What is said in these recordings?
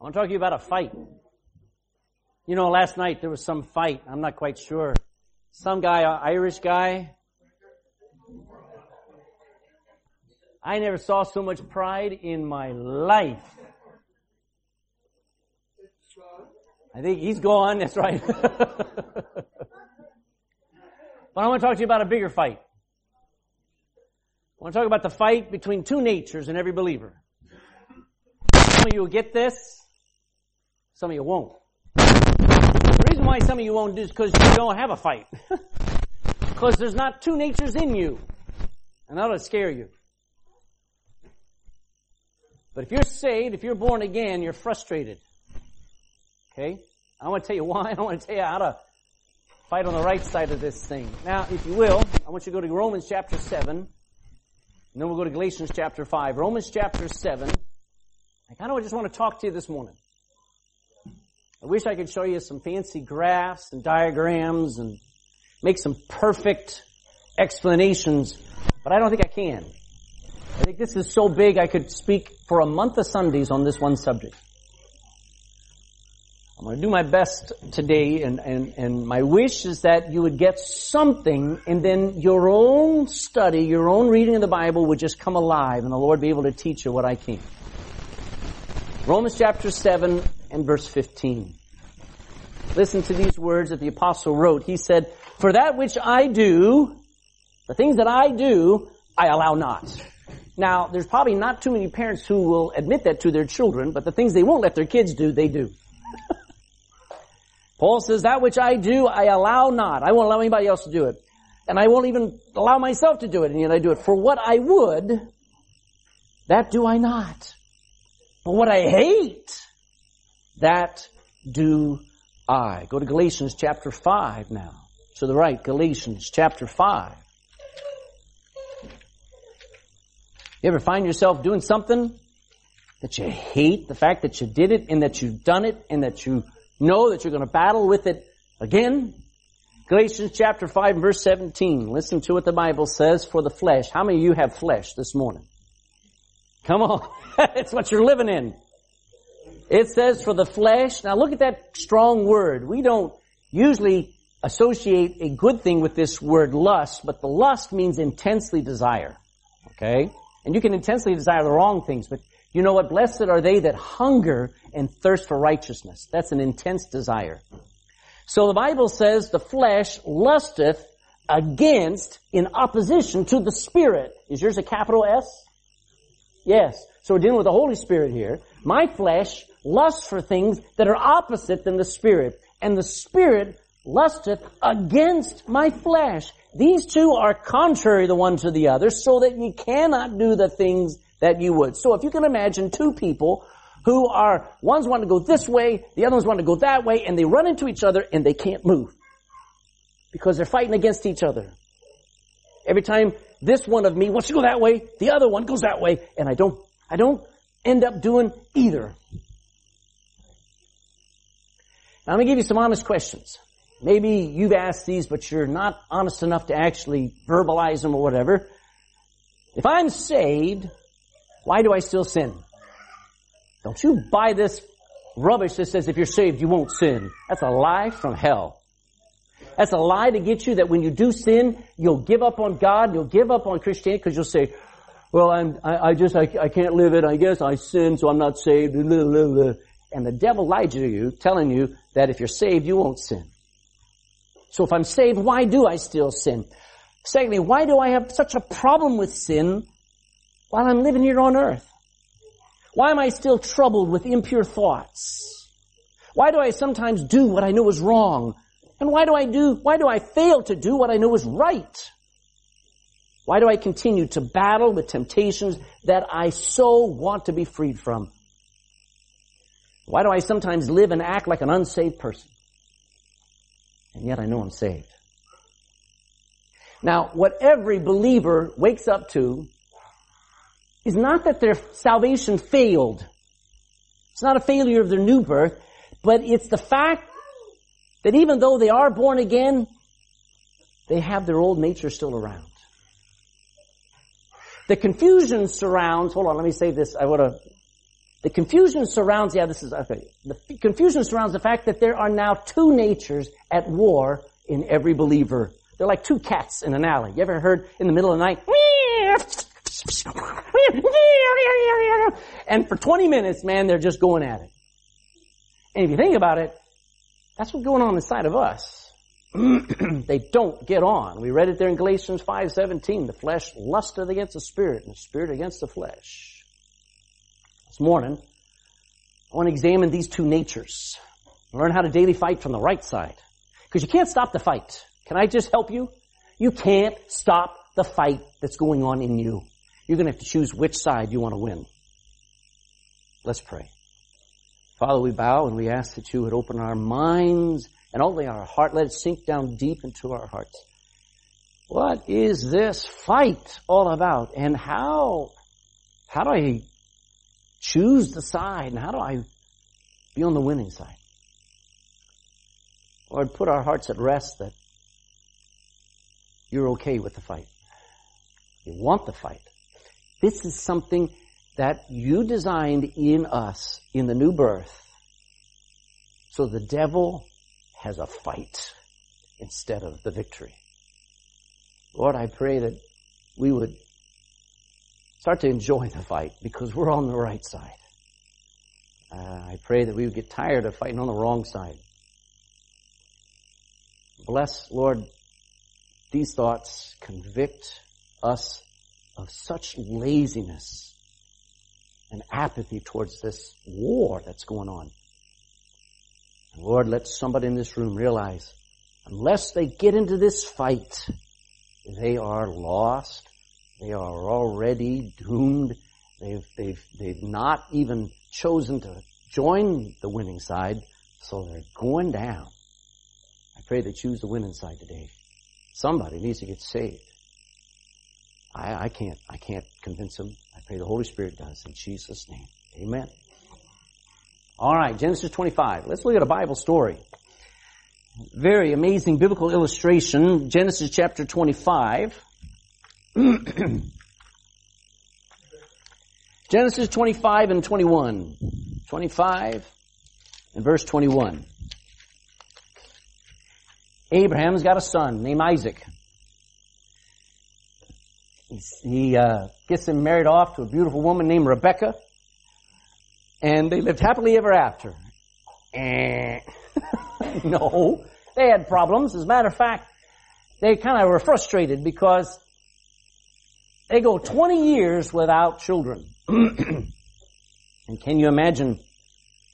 I want to talk to you about a fight. You know, last night there was some fight. I'm not quite sure. Some guy, Irish guy. I never saw so much pride in my life. I think he's gone. That's right. but I want to talk to you about a bigger fight. I want to talk about the fight between two natures in every believer. Some of you will get this. Some of you won't. The reason why some of you won't do is because you don't have a fight. because there's not two natures in you. And that'll scare you. But if you're saved, if you're born again, you're frustrated. Okay? I want to tell you why. I want to tell you how to fight on the right side of this thing. Now, if you will, I want you to go to Romans chapter 7. And then we'll go to Galatians chapter 5. Romans chapter 7. I kind of just want to talk to you this morning. I wish I could show you some fancy graphs and diagrams and make some perfect explanations, but I don't think I can. I think this is so big I could speak for a month of Sundays on this one subject. I'm going to do my best today and, and, and my wish is that you would get something and then your own study, your own reading of the Bible would just come alive and the Lord be able to teach you what I can. Romans chapter 7 and verse 15. Listen to these words that the apostle wrote. He said, For that which I do, the things that I do, I allow not. Now, there's probably not too many parents who will admit that to their children, but the things they won't let their kids do, they do. Paul says, that which I do, I allow not. I won't allow anybody else to do it. And I won't even allow myself to do it, and yet I do it. For what I would, that do I not. But what I hate, that do I. Go to Galatians chapter 5 now. To the right, Galatians chapter 5. You ever find yourself doing something that you hate, the fact that you did it and that you've done it and that you know that you're going to battle with it again? Galatians chapter 5 verse 17. Listen to what the Bible says for the flesh. How many of you have flesh this morning? Come on. it's what you're living in. It says for the flesh. Now look at that strong word. We don't usually associate a good thing with this word lust, but the lust means intensely desire. Okay? And you can intensely desire the wrong things, but you know what? Blessed are they that hunger and thirst for righteousness. That's an intense desire. So the Bible says the flesh lusteth against in opposition to the Spirit. Is yours a capital S? Yes. So we're dealing with the Holy Spirit here. My flesh lusts for things that are opposite than the Spirit. And the Spirit lusteth against my flesh. These two are contrary the one to the other so that you cannot do the things that you would. So if you can imagine two people who are, one's wanting to go this way, the other one's wanting to go that way, and they run into each other and they can't move. Because they're fighting against each other. Every time this one of me wants to go that way, the other one goes that way, and I don't, I don't end up doing either. Now, I'm going to give you some honest questions. Maybe you've asked these, but you're not honest enough to actually verbalize them or whatever. If I'm saved, why do I still sin? Don't you buy this rubbish that says if you're saved, you won't sin. That's a lie from hell. That's a lie to get you that when you do sin, you'll give up on God, you'll give up on Christianity because you'll say, well, I'm, I, I just, I, I, can't live it. I guess I sin, so I'm not saved. And the devil lied to you, telling you that if you're saved, you won't sin. So if I'm saved, why do I still sin? Secondly, why do I have such a problem with sin while I'm living here on earth? Why am I still troubled with impure thoughts? Why do I sometimes do what I know is wrong? And why do I do, why do I fail to do what I know is right? Why do I continue to battle with temptations that I so want to be freed from? Why do I sometimes live and act like an unsaved person? And yet I know I'm saved. Now, what every believer wakes up to is not that their salvation failed. It's not a failure of their new birth, but it's the fact that even though they are born again, they have their old nature still around. The confusion surrounds, hold on, let me say this, I want to The confusion surrounds, yeah, this is, okay. The confusion surrounds the fact that there are now two natures at war in every believer. They're like two cats in an alley. You ever heard in the middle of the night? And for 20 minutes, man, they're just going at it. And if you think about it, that's what's going on inside of us. they don't get on. We read it there in Galatians 5:17. The flesh lusteth against the spirit, and the spirit against the flesh. This morning, I want to examine these two natures. Learn how to daily fight from the right side. Because you can't stop the fight. Can I just help you? You can't stop the fight that's going on in you. You're going to have to choose which side you want to win. Let's pray. Father, we bow and we ask that you would open our minds and only our heart. Let it sink down deep into our hearts. What is this fight all about? And how, how do I choose the side? And how do I be on the winning side? Lord, put our hearts at rest that you're okay with the fight. You want the fight. This is something that you designed in us in the new birth. So the devil has a fight instead of the victory. Lord, I pray that we would start to enjoy the fight because we're on the right side. Uh, I pray that we would get tired of fighting on the wrong side. Bless, Lord, these thoughts convict us of such laziness and apathy towards this war that's going on. Lord, let somebody in this room realize unless they get into this fight, they are lost. They are already doomed. They've, they've, they've not even chosen to join the winning side, so they're going down. I pray they choose the winning side today. Somebody needs to get saved. I, I can't, I can't convince them. I pray the Holy Spirit does in Jesus' name. Amen. All right, Genesis 25. Let's look at a Bible story. Very amazing biblical illustration. Genesis chapter 25. Genesis 25 and 21. 25 and verse 21. Abraham's got a son named Isaac. He uh, gets him married off to a beautiful woman named Rebecca, and they lived happily ever after. Eh. no, they had problems. As a matter of fact, they kind of were frustrated because they go 20 years without children. and can you imagine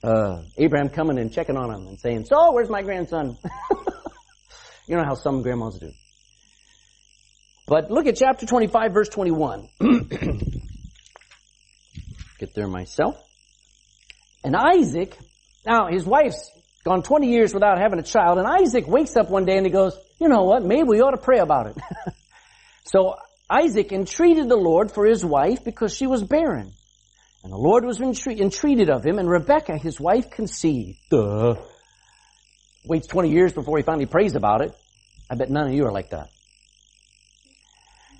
uh, Abraham coming and checking on them and saying, "So, where's my grandson?" you know how some grandmas do. But look at chapter 25, verse 21. Get there myself. And Isaac, now his wife's gone 20 years without having a child, and Isaac wakes up one day and he goes, you know what, maybe we ought to pray about it. so Isaac entreated the Lord for his wife because she was barren. And the Lord was entreated of him, and Rebekah, his wife, conceived. Duh. Waits 20 years before he finally prays about it. I bet none of you are like that.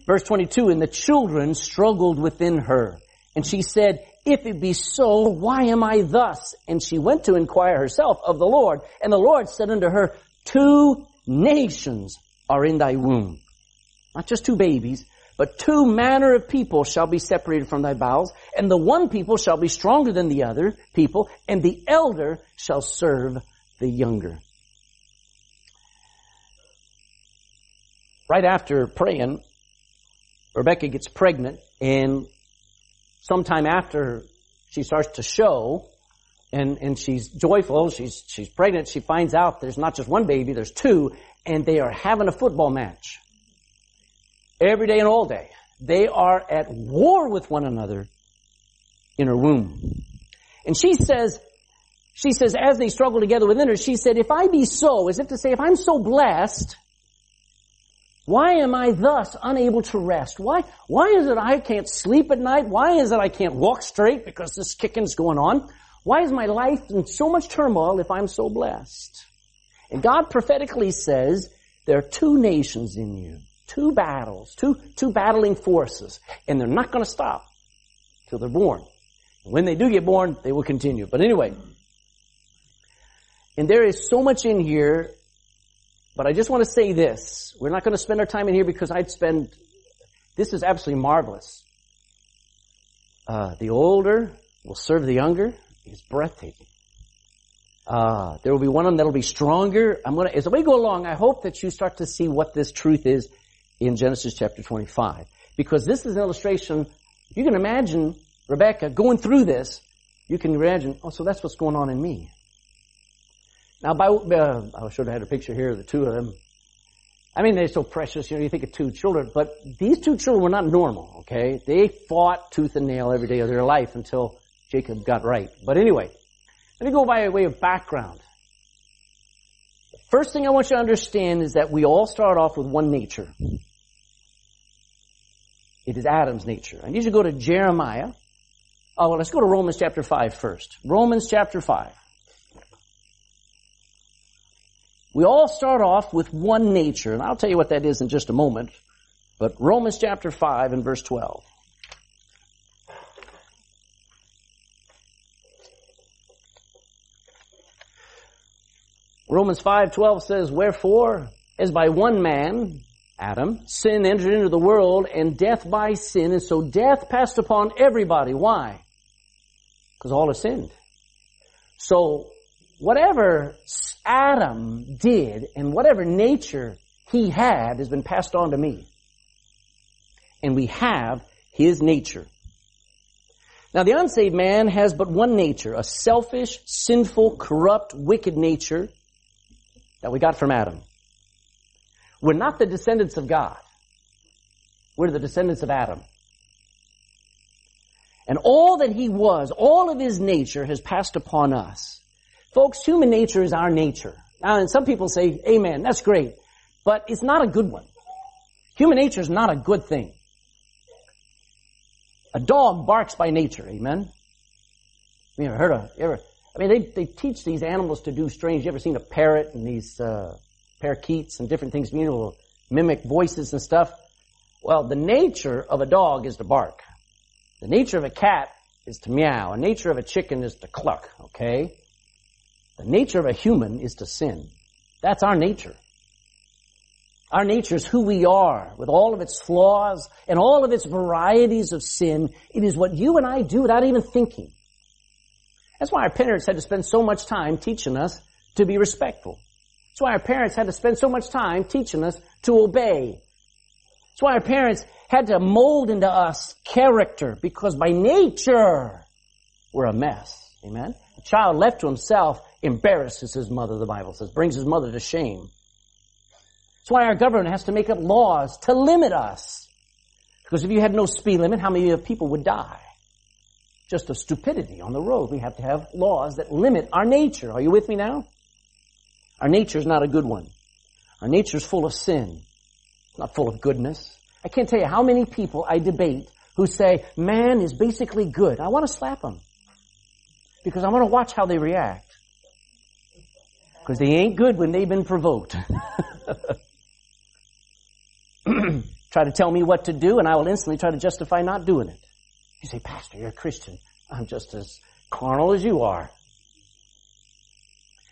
Verse 22, and the children struggled within her. And she said, if it be so, why am I thus? And she went to inquire herself of the Lord. And the Lord said unto her, two nations are in thy womb. Not just two babies, but two manner of people shall be separated from thy bowels, and the one people shall be stronger than the other people, and the elder shall serve the younger. Right after praying, Rebecca gets pregnant and sometime after she starts to show and, and she's joyful, she's, she's pregnant, she finds out there's not just one baby, there's two, and they are having a football match. Every day and all day. They are at war with one another in her womb. And she says, she says, as they struggle together within her, she said, if I be so, as if to say, if I'm so blessed, why am I thus unable to rest? Why, why is it I can't sleep at night? Why is it I can't walk straight because this kicking's going on? Why is my life in so much turmoil if I'm so blessed? And God prophetically says, there are two nations in you, two battles, two, two battling forces, and they're not going to stop till they're born. When they do get born, they will continue. But anyway, and there is so much in here, but I just want to say this. We're not going to spend our time in here because I'd spend, this is absolutely marvelous. Uh, the older will serve the younger is breathtaking. Uh, there will be one of them that'll be stronger. I'm gonna, as we go along, I hope that you start to see what this truth is in Genesis chapter 25. Because this is an illustration, you can imagine Rebecca going through this, you can imagine, oh, so that's what's going on in me. Now, by, uh, I should have had a picture here of the two of them. I mean, they're so precious, you know, you think of two children, but these two children were not normal, okay? They fought tooth and nail every day of their life until Jacob got right. But anyway, let me go by way of background. The first thing I want you to understand is that we all start off with one nature. It is Adam's nature. I need you to go to Jeremiah. Oh, well, let's go to Romans chapter 5 first. Romans chapter 5. We all start off with one nature, and I'll tell you what that is in just a moment. But Romans chapter 5 and verse 12. Romans 5:12 says, "Wherefore, as by one man, Adam, sin entered into the world, and death by sin, and so death passed upon everybody. Why? Because all have sinned. So, whatever Adam did, and whatever nature he had, has been passed on to me. And we have his nature. Now the unsaved man has but one nature, a selfish, sinful, corrupt, wicked nature that we got from Adam. We're not the descendants of God. We're the descendants of Adam. And all that he was, all of his nature has passed upon us. Folks, human nature is our nature. Now, and some people say, amen, that's great. But it's not a good one. Human nature is not a good thing. A dog barks by nature, amen? You ever heard of, ever, I mean, they, they teach these animals to do strange. You ever seen a parrot and these uh, parakeets and different things, you know, mimic voices and stuff? Well, the nature of a dog is to bark. The nature of a cat is to meow. The nature of a chicken is to cluck, okay? The nature of a human is to sin. That's our nature. Our nature is who we are, with all of its flaws and all of its varieties of sin. It is what you and I do without even thinking. That's why our parents had to spend so much time teaching us to be respectful. That's why our parents had to spend so much time teaching us to obey. That's why our parents had to mold into us character because by nature we're a mess. Amen? A child left to himself embarrasses his mother, the Bible says, brings his mother to shame. That's why our government has to make up laws to limit us. Because if you had no speed limit, how many of people would die? just a stupidity on the road. We have to have laws that limit our nature. Are you with me now? Our nature is not a good one. Our nature is full of sin. Not full of goodness. I can't tell you how many people I debate who say, man is basically good. I want to slap them. Because I want to watch how they react. Because they ain't good when they've been provoked. try to tell me what to do and I will instantly try to justify not doing it. You say, Pastor, you're a Christian. I'm just as carnal as you are.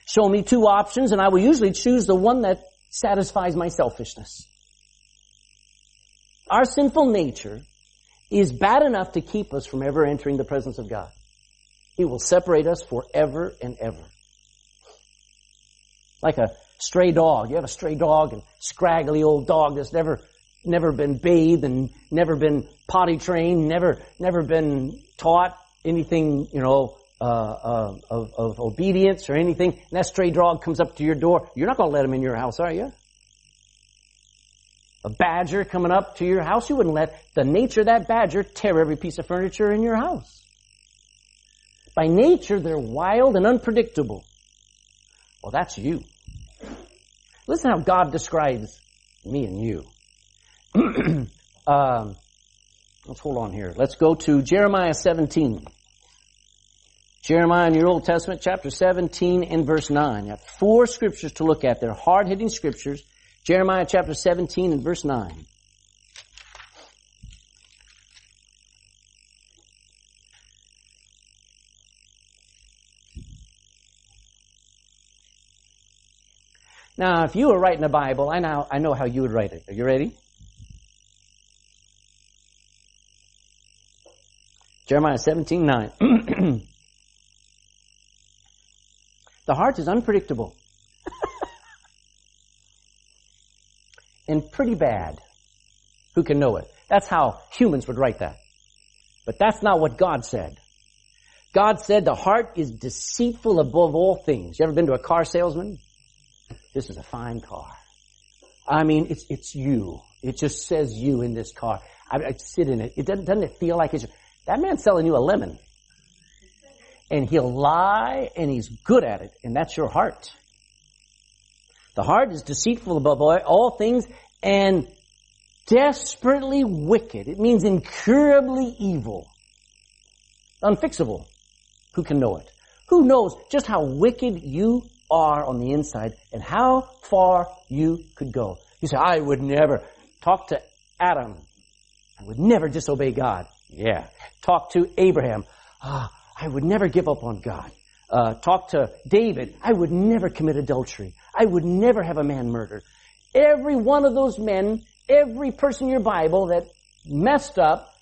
Show me two options and I will usually choose the one that satisfies my selfishness. Our sinful nature is bad enough to keep us from ever entering the presence of God. He will separate us forever and ever. Like a stray dog. You have a stray dog and scraggly old dog that's never never been bathed and never been potty trained, never, never been taught anything, you know, uh, uh, of, of obedience or anything, and that stray dog comes up to your door, you're not going to let him in your house, are you? A badger coming up to your house, you wouldn't let the nature of that badger tear every piece of furniture in your house. By nature, they're wild and unpredictable. Well, that's you. Listen how God describes me and you. um, let's hold on here. Let's go to Jeremiah 17. Jeremiah in your Old Testament, chapter 17 and verse 9. You have four scriptures to look at. They're hard-hitting scriptures. Jeremiah chapter 17 and verse 9. Now, if you were writing a Bible, I know, I know how you would write it. Are you ready? Jeremiah 17, 9. the heart is unpredictable. and pretty bad. Who can know it? That's how humans would write that. But that's not what God said. God said the heart is deceitful above all things. You ever been to a car salesman? This is a fine car. I mean, it's, it's you. It just says you in this car. I, I sit in it. It doesn't, doesn't it feel like it's, that man's selling you a lemon. And he'll lie and he's good at it. And that's your heart. The heart is deceitful above all things and desperately wicked. It means incurably evil. Unfixable. Who can know it? Who knows just how wicked you are on the inside and how far you could go? You say, I would never talk to Adam. I would never disobey God. Yeah. Talk to Abraham. Ah, I would never give up on God. Uh, talk to David. I would never commit adultery. I would never have a man murdered. Every one of those men, every person in your Bible that messed up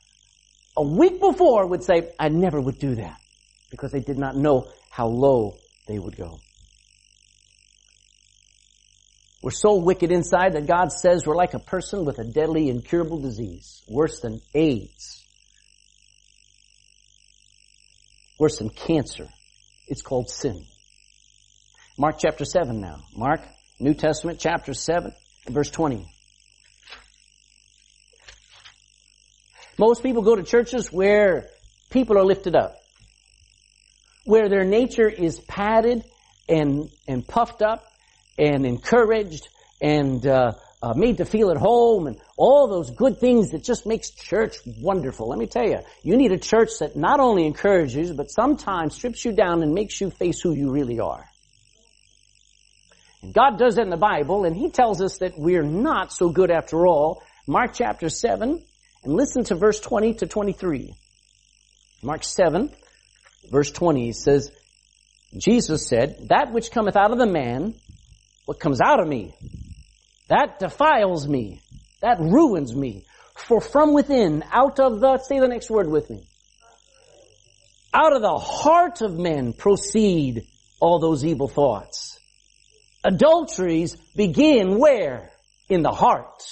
a week before would say, I never would do that because they did not know how low they would go. We're so wicked inside that God says we're like a person with a deadly incurable disease, worse than AIDS, worse than cancer. It's called sin. Mark chapter 7 now. Mark, New Testament, chapter 7, verse 20. Most people go to churches where people are lifted up where their nature is padded and, and puffed up and encouraged and uh, uh, made to feel at home and all those good things that just makes church wonderful. Let me tell you, you need a church that not only encourages but sometimes strips you down and makes you face who you really are. And God does that in the Bible, and He tells us that we're not so good after all. Mark chapter 7, and listen to verse 20 to 23. Mark 7, verse 20 says, Jesus said, that which cometh out of the man, what comes out of me, that defiles me, that ruins me. For from within, out of the, say the next word with me, out of the heart of men proceed all those evil thoughts. Adulteries begin where? In the heart.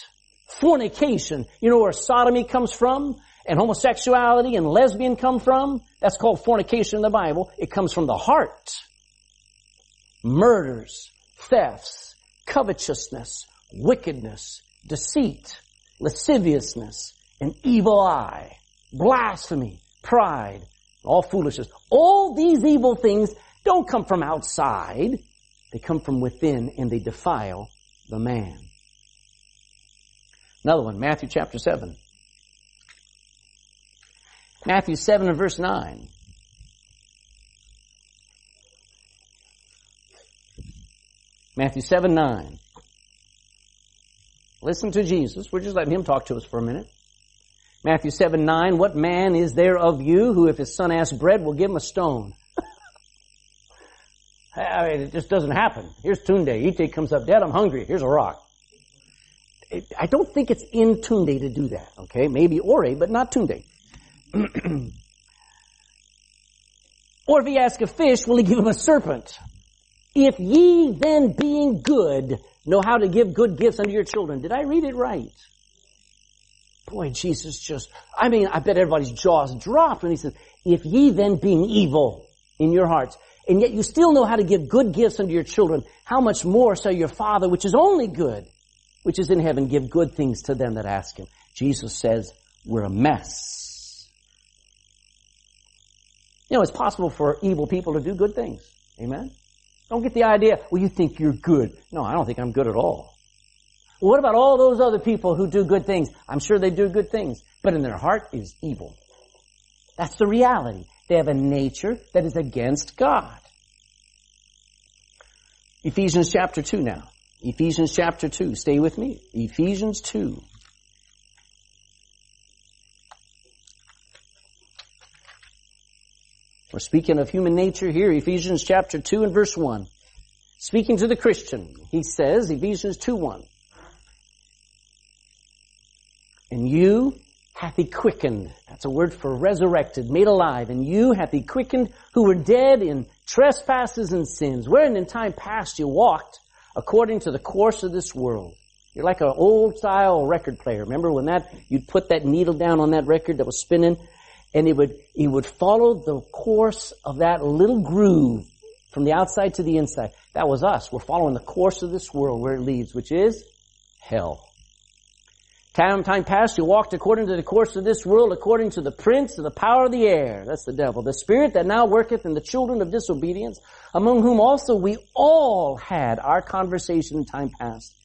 Fornication. You know where sodomy comes from? and homosexuality and lesbian come from? That's called fornication in the Bible. It comes from the heart. Murders, thefts, covetousness, wickedness, deceit, lasciviousness, an evil eye, blasphemy, pride, all foolishness. All these evil things don't come from outside. They come from within and they defile the man. Another one, Matthew chapter 7. Matthew 7 and verse 9. Matthew 7, 9. Listen to Jesus. We're just letting him talk to us for a minute. Matthew 7, 9. What man is there of you who if his son asks bread will give him a stone? I mean, it just doesn't happen. Here's Tunde. Ite comes up dead. I'm hungry. Here's a rock. I don't think it's in Tunde to do that. Okay, maybe Ore, but not Tunde. or if he asks a fish, will he give him a serpent? If ye then being good know how to give good gifts unto your children. Did I read it right? Boy, Jesus just, I mean, I bet everybody's jaws dropped when he says, if ye then being evil in your hearts, and yet you still know how to give good gifts unto your children, how much more shall your Father, which is only good, which is in heaven, give good things to them that ask him. Jesus says, we're a mess. You know, it's possible for evil people to do good things. Amen? Don't get the idea, well, you think you're good. No, I don't think I'm good at all. Well, what about all those other people who do good things? I'm sure they do good things, but in their heart is evil. That's the reality. They have a nature that is against God. Ephesians chapter 2 now. Ephesians chapter 2. Stay with me. Ephesians 2. We're speaking of human nature here, Ephesians chapter 2 and verse 1. speaking to the Christian, he says, Ephesians 2 1. And you hath he quickened. That's a word for resurrected, made alive. And you hath he quickened who were dead in trespasses and sins, wherein in time past you walked according to the course of this world. You're like an old style record player. Remember when that, you'd put that needle down on that record that was spinning and it would, it would follow the course of that little groove from the outside to the inside. That was us. We're following the course of this world where it leads, which is hell. Time, time past, you walked according to the course of this world, according to the prince of the power of the air. That's the devil. The spirit that now worketh in the children of disobedience, among whom also we all had our conversation in time past,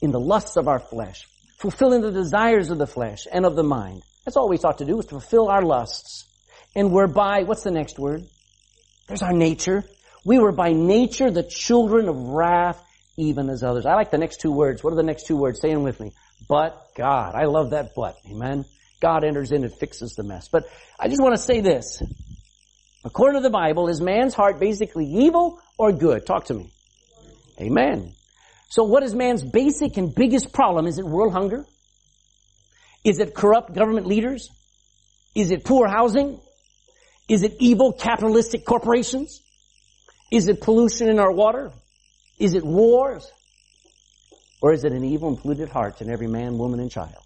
in the lusts of our flesh, fulfilling the desires of the flesh and of the mind. That's all we sought to do was to fulfill our lusts. And whereby, what's the next word? There's our nature. We were by nature the children of wrath, even as others. I like the next two words. What are the next two words? Say them with me but God. I love that but. Amen. God enters in and fixes the mess. But I just want to say this. According to the Bible, is man's heart basically evil or good? Talk to me. Amen. So what is man's basic and biggest problem? Is it world hunger? Is it corrupt government leaders? Is it poor housing? Is it evil capitalistic corporations? Is it pollution in our water? Is it wars? Or is it an evil and polluted heart in every man, woman, and child?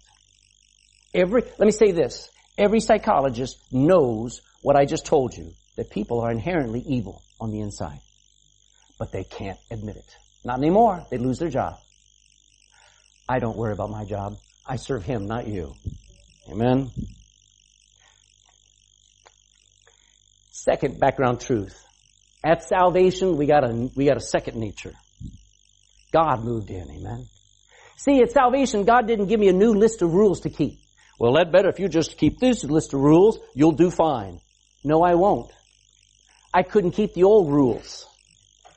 Every, let me say this. Every psychologist knows what I just told you, that people are inherently evil on the inside. But they can't admit it. Not anymore. They lose their job. I don't worry about my job. I serve Him, not you. Amen. Second background truth. At salvation, we got a, we got a second nature. God moved in, amen. See, at salvation, God didn't give me a new list of rules to keep. Well, that better if you just keep this list of rules, you'll do fine. No, I won't. I couldn't keep the old rules.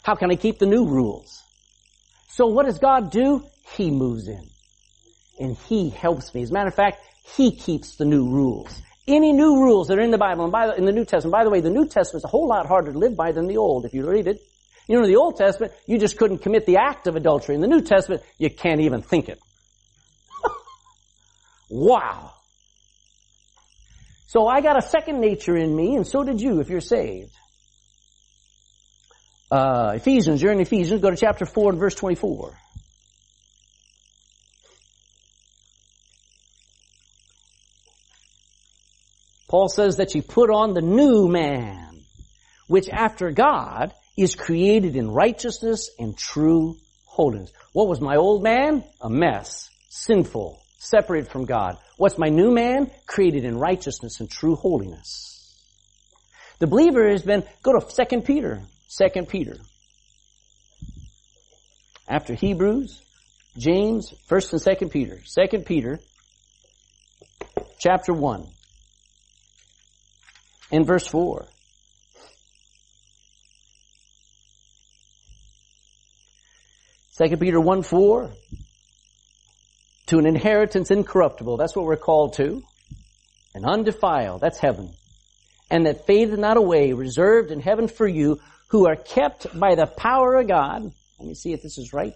How can I keep the new rules? So what does God do? He moves in. And He helps me. As a matter of fact, He keeps the new rules. Any new rules that are in the Bible and by the, in the New Testament, by the way, the New Testament is a whole lot harder to live by than the Old if you read it. You know, in the Old Testament, you just couldn't commit the act of adultery. In the New Testament, you can't even think it. wow. So I got a second nature in me, and so did you if you're saved. Uh, Ephesians, you're in Ephesians, go to chapter 4 and verse 24. Paul says that you put on the new man, which after God is created in righteousness and true holiness. What was my old man? A mess. Sinful. Separated from God. What's my new man? Created in righteousness and true holiness. The believer has been, go to 2 Peter. 2 Peter. After Hebrews, James, 1st and 2nd Peter. 2 Peter, chapter 1. In verse 4. 2 Peter 1 4, to an inheritance incorruptible, that's what we're called to, and undefiled, that's heaven, and that fadeth not away, reserved in heaven for you, who are kept by the power of God. Let me see if this is right.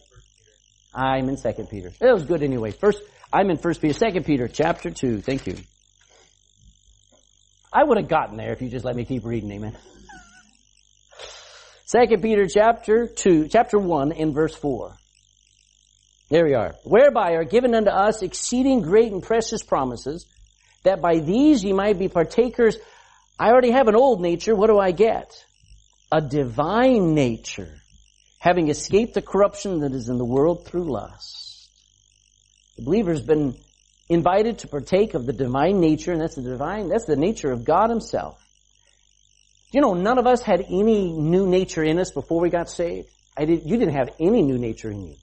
I'm in 2 Peter. It was good anyway. First, I'm in 1 Peter, 2 Peter, chapter 2. Thank you. I would have gotten there if you just let me keep reading, amen. Second Peter chapter 2, chapter 1 in verse 4. There we are. Whereby are given unto us exceeding great and precious promises, that by these ye might be partakers. I already have an old nature, what do I get? A divine nature, having escaped the corruption that is in the world through lust. The believer's been invited to partake of the divine nature, and that's the divine, that's the nature of God himself. You know, none of us had any new nature in us before we got saved. I did, you didn't have any new nature in you.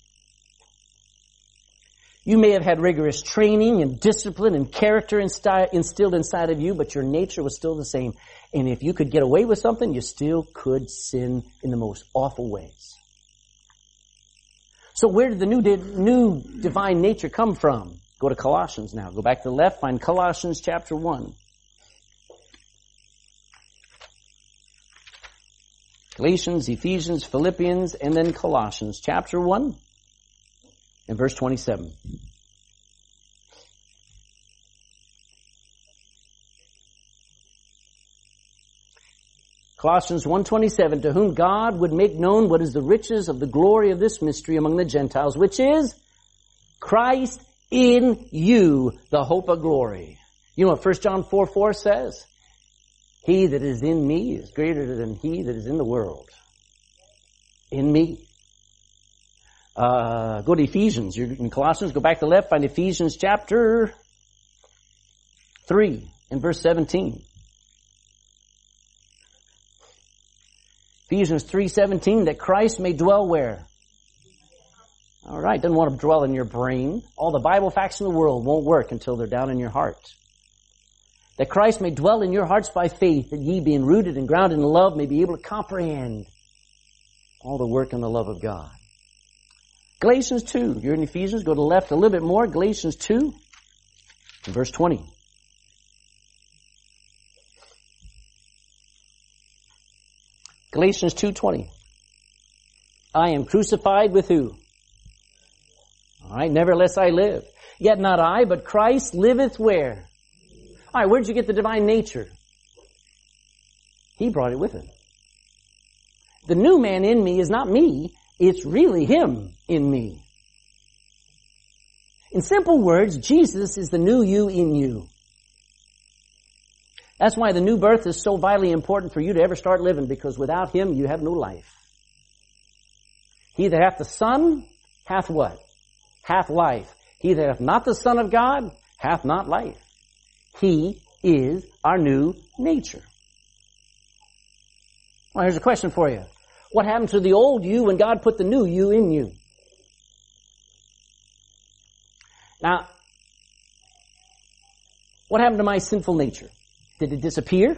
You may have had rigorous training and discipline and character instilled inside of you, but your nature was still the same. And if you could get away with something, you still could sin in the most awful ways. So where did the new, new divine nature come from? Go to Colossians now. Go back to the left, find Colossians chapter 1. Galatians, Ephesians, Philippians, and then Colossians, chapter 1 and verse 27. Colossians 1.27, to whom God would make known what is the riches of the glory of this mystery among the Gentiles, which is Christ in you, the hope of glory. You know what 1 John 4, 4 says? He that is in me is greater than he that is in the world. In me. Uh, go to Ephesians. You're in Colossians. Go back to the left. Find Ephesians chapter 3 and verse 17. Ephesians 3.17, that Christ may dwell where? Alright, doesn't want to dwell in your brain. All the Bible facts in the world won't work until they're down in your heart. That Christ may dwell in your hearts by faith, that ye being rooted and grounded in love may be able to comprehend all the work and the love of God. Galatians 2, you're in Ephesians, go to the left a little bit more, Galatians 2, verse 20. Galatians 2.20. I am crucified with who? Alright, nevertheless I live. Yet not I, but Christ liveth where? Alright, where'd you get the divine nature? He brought it with him. The new man in me is not me, it's really him in me. In simple words, Jesus is the new you in you. That's why the new birth is so vitally important for you to ever start living because without Him you have no life. He that hath the Son hath what? Hath life. He that hath not the Son of God hath not life. He is our new nature. Well, here's a question for you. What happened to the old you when God put the new you in you? Now, what happened to my sinful nature? Did it disappear?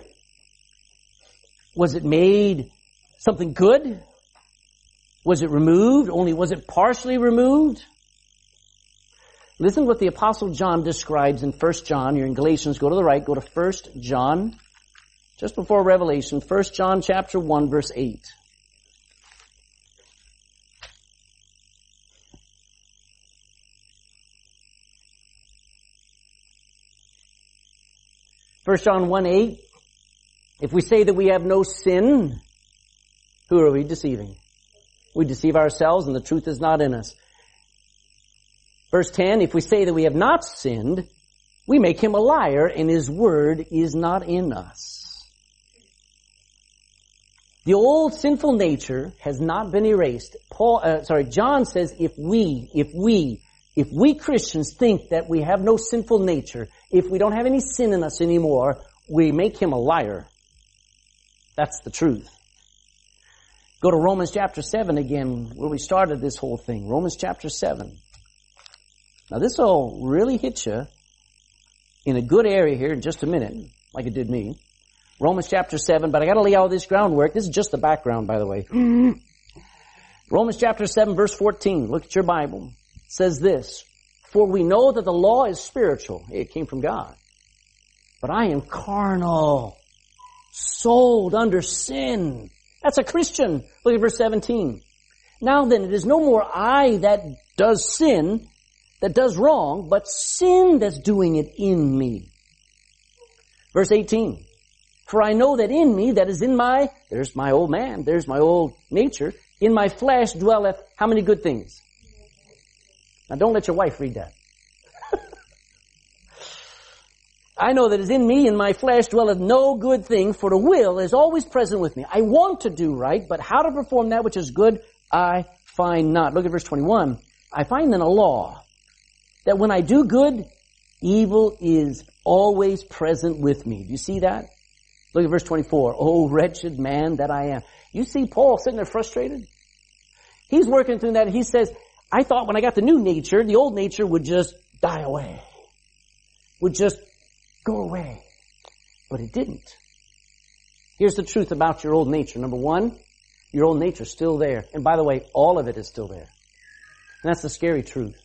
Was it made something good? Was it removed? Only was it partially removed? Listen what the apostle John describes in 1 John. You're in Galatians. Go to the right. Go to 1 John. Just before Revelation. 1 John chapter 1 verse 8. 1 John 1 8, if we say that we have no sin, who are we deceiving? We deceive ourselves and the truth is not in us. Verse 10, if we say that we have not sinned, we make him a liar and his word is not in us. The old sinful nature has not been erased. Paul, uh, sorry, John says if we, if we, if we Christians think that we have no sinful nature, if we don't have any sin in us anymore, we make him a liar. That's the truth. Go to Romans chapter 7 again, where we started this whole thing. Romans chapter 7. Now this will really hit you in a good area here in just a minute, like it did me. Romans chapter 7, but I gotta lay all this groundwork. This is just the background, by the way. Romans chapter 7 verse 14. Look at your Bible. It says this. For we know that the law is spiritual. It came from God. But I am carnal, sold under sin. That's a Christian. Look at verse 17. Now then, it is no more I that does sin, that does wrong, but sin that's doing it in me. Verse 18. For I know that in me, that is in my, there's my old man, there's my old nature, in my flesh dwelleth how many good things? Now don't let your wife read that. I know that is in me, in my flesh dwelleth no good thing, for the will is always present with me. I want to do right, but how to perform that which is good, I find not. Look at verse 21. I find then a law, that when I do good, evil is always present with me. Do you see that? Look at verse 24. Oh, wretched man that I am. You see Paul sitting there frustrated? He's working through that. He says, I thought when I got the new nature, the old nature would just die away. Would just go away. But it didn't. Here's the truth about your old nature. Number one, your old nature's still there. And by the way, all of it is still there. And that's the scary truth.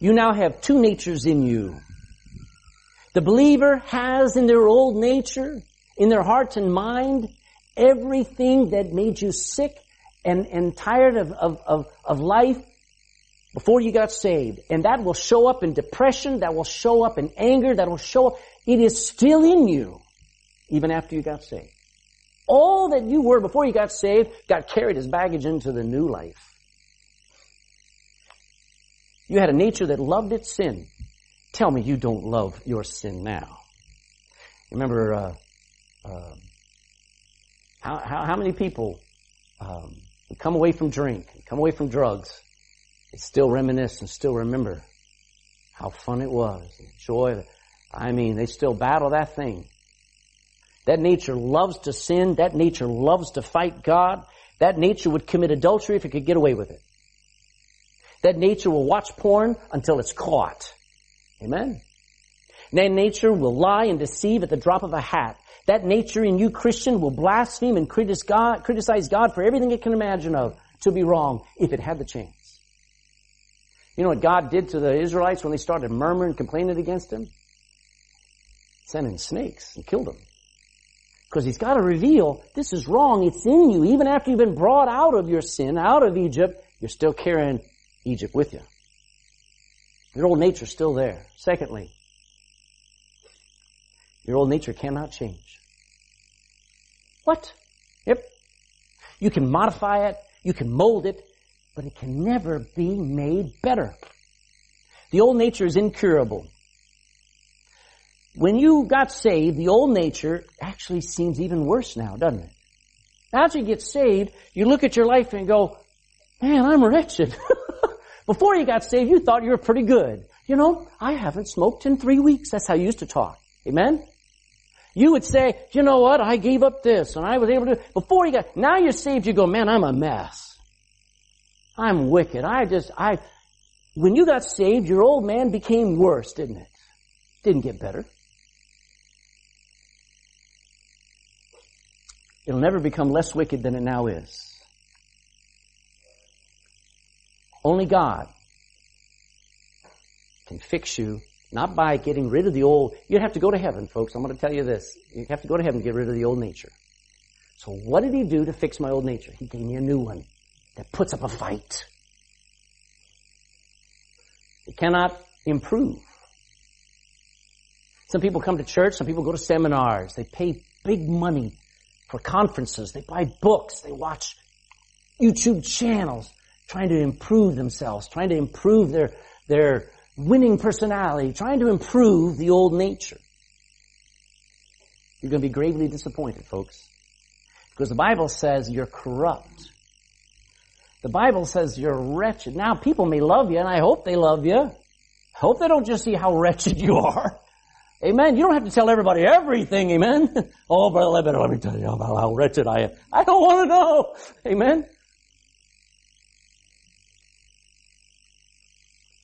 You now have two natures in you. The believer has in their old nature, in their heart and mind, Everything that made you sick and, and tired of, of, of, of life before you got saved. And that will show up in depression, that will show up in anger, that will show up. It is still in you, even after you got saved. All that you were before you got saved got carried as baggage into the new life. You had a nature that loved its sin. Tell me you don't love your sin now. Remember, uh, uh, how, how, how, many people um, come away from drink, come away from drugs, and still reminisce and still remember how fun it was, the joy. I mean, they still battle that thing. That nature loves to sin. That nature loves to fight God. That nature would commit adultery if it could get away with it. That nature will watch porn until it's caught. Amen. That nature will lie and deceive at the drop of a hat. That nature in you, Christian, will blaspheme and criticize God, criticize God for everything it can imagine of to be wrong if it had the chance. You know what God did to the Israelites when they started murmuring, and complaining against Him? Sent in snakes and killed them. Because He's got to reveal, this is wrong, it's in you. Even after you've been brought out of your sin, out of Egypt, you're still carrying Egypt with you. Your old nature's still there. Secondly, your old nature cannot change. What? Yep. You can modify it, you can mold it, but it can never be made better. The old nature is incurable. When you got saved, the old nature actually seems even worse now, doesn't it? Now as you get saved, you look at your life and go, man, I'm wretched. Before you got saved, you thought you were pretty good. You know, I haven't smoked in three weeks. That's how you used to talk. Amen? You would say, you know what, I gave up this and I was able to, before you got, now you're saved, you go, man, I'm a mess. I'm wicked. I just, I, when you got saved, your old man became worse, didn't it? Didn't get better. It'll never become less wicked than it now is. Only God can fix you, not by getting rid of the old. You'd have to go to heaven, folks. I'm going to tell you this. You'd have to go to heaven to get rid of the old nature. So what did he do to fix my old nature? He gave me a new one that puts up a fight. It cannot improve. Some people come to church, some people go to seminars, they pay big money for conferences, they buy books, they watch YouTube channels, trying to improve themselves, trying to improve their, their winning personality, trying to improve the old nature. You're going to be gravely disappointed, folks. Because the Bible says you're corrupt. The Bible says you're wretched. Now, people may love you, and I hope they love you. I hope they don't just see how wretched you are. Amen. You don't have to tell everybody everything. Amen. oh, brother, let me tell you about how wretched I am. I don't want to know. Amen.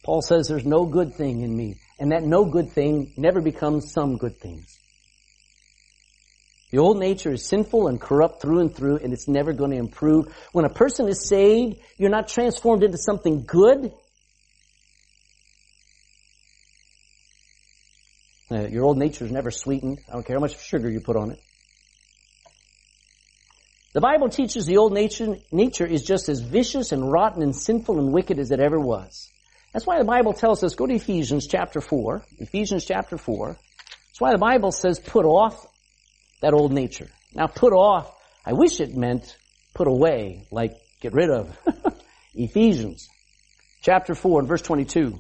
Paul says there's no good thing in me, and that no good thing never becomes some good things. The old nature is sinful and corrupt through and through, and it's never going to improve. When a person is saved, you're not transformed into something good. Uh, your old nature is never sweetened. I don't care how much sugar you put on it. The Bible teaches the old nature, nature is just as vicious and rotten and sinful and wicked as it ever was. That's why the Bible tells us, go to Ephesians chapter 4. Ephesians chapter 4. That's why the Bible says put off that old nature. Now put off, I wish it meant put away, like get rid of. Ephesians chapter 4 and verse 22.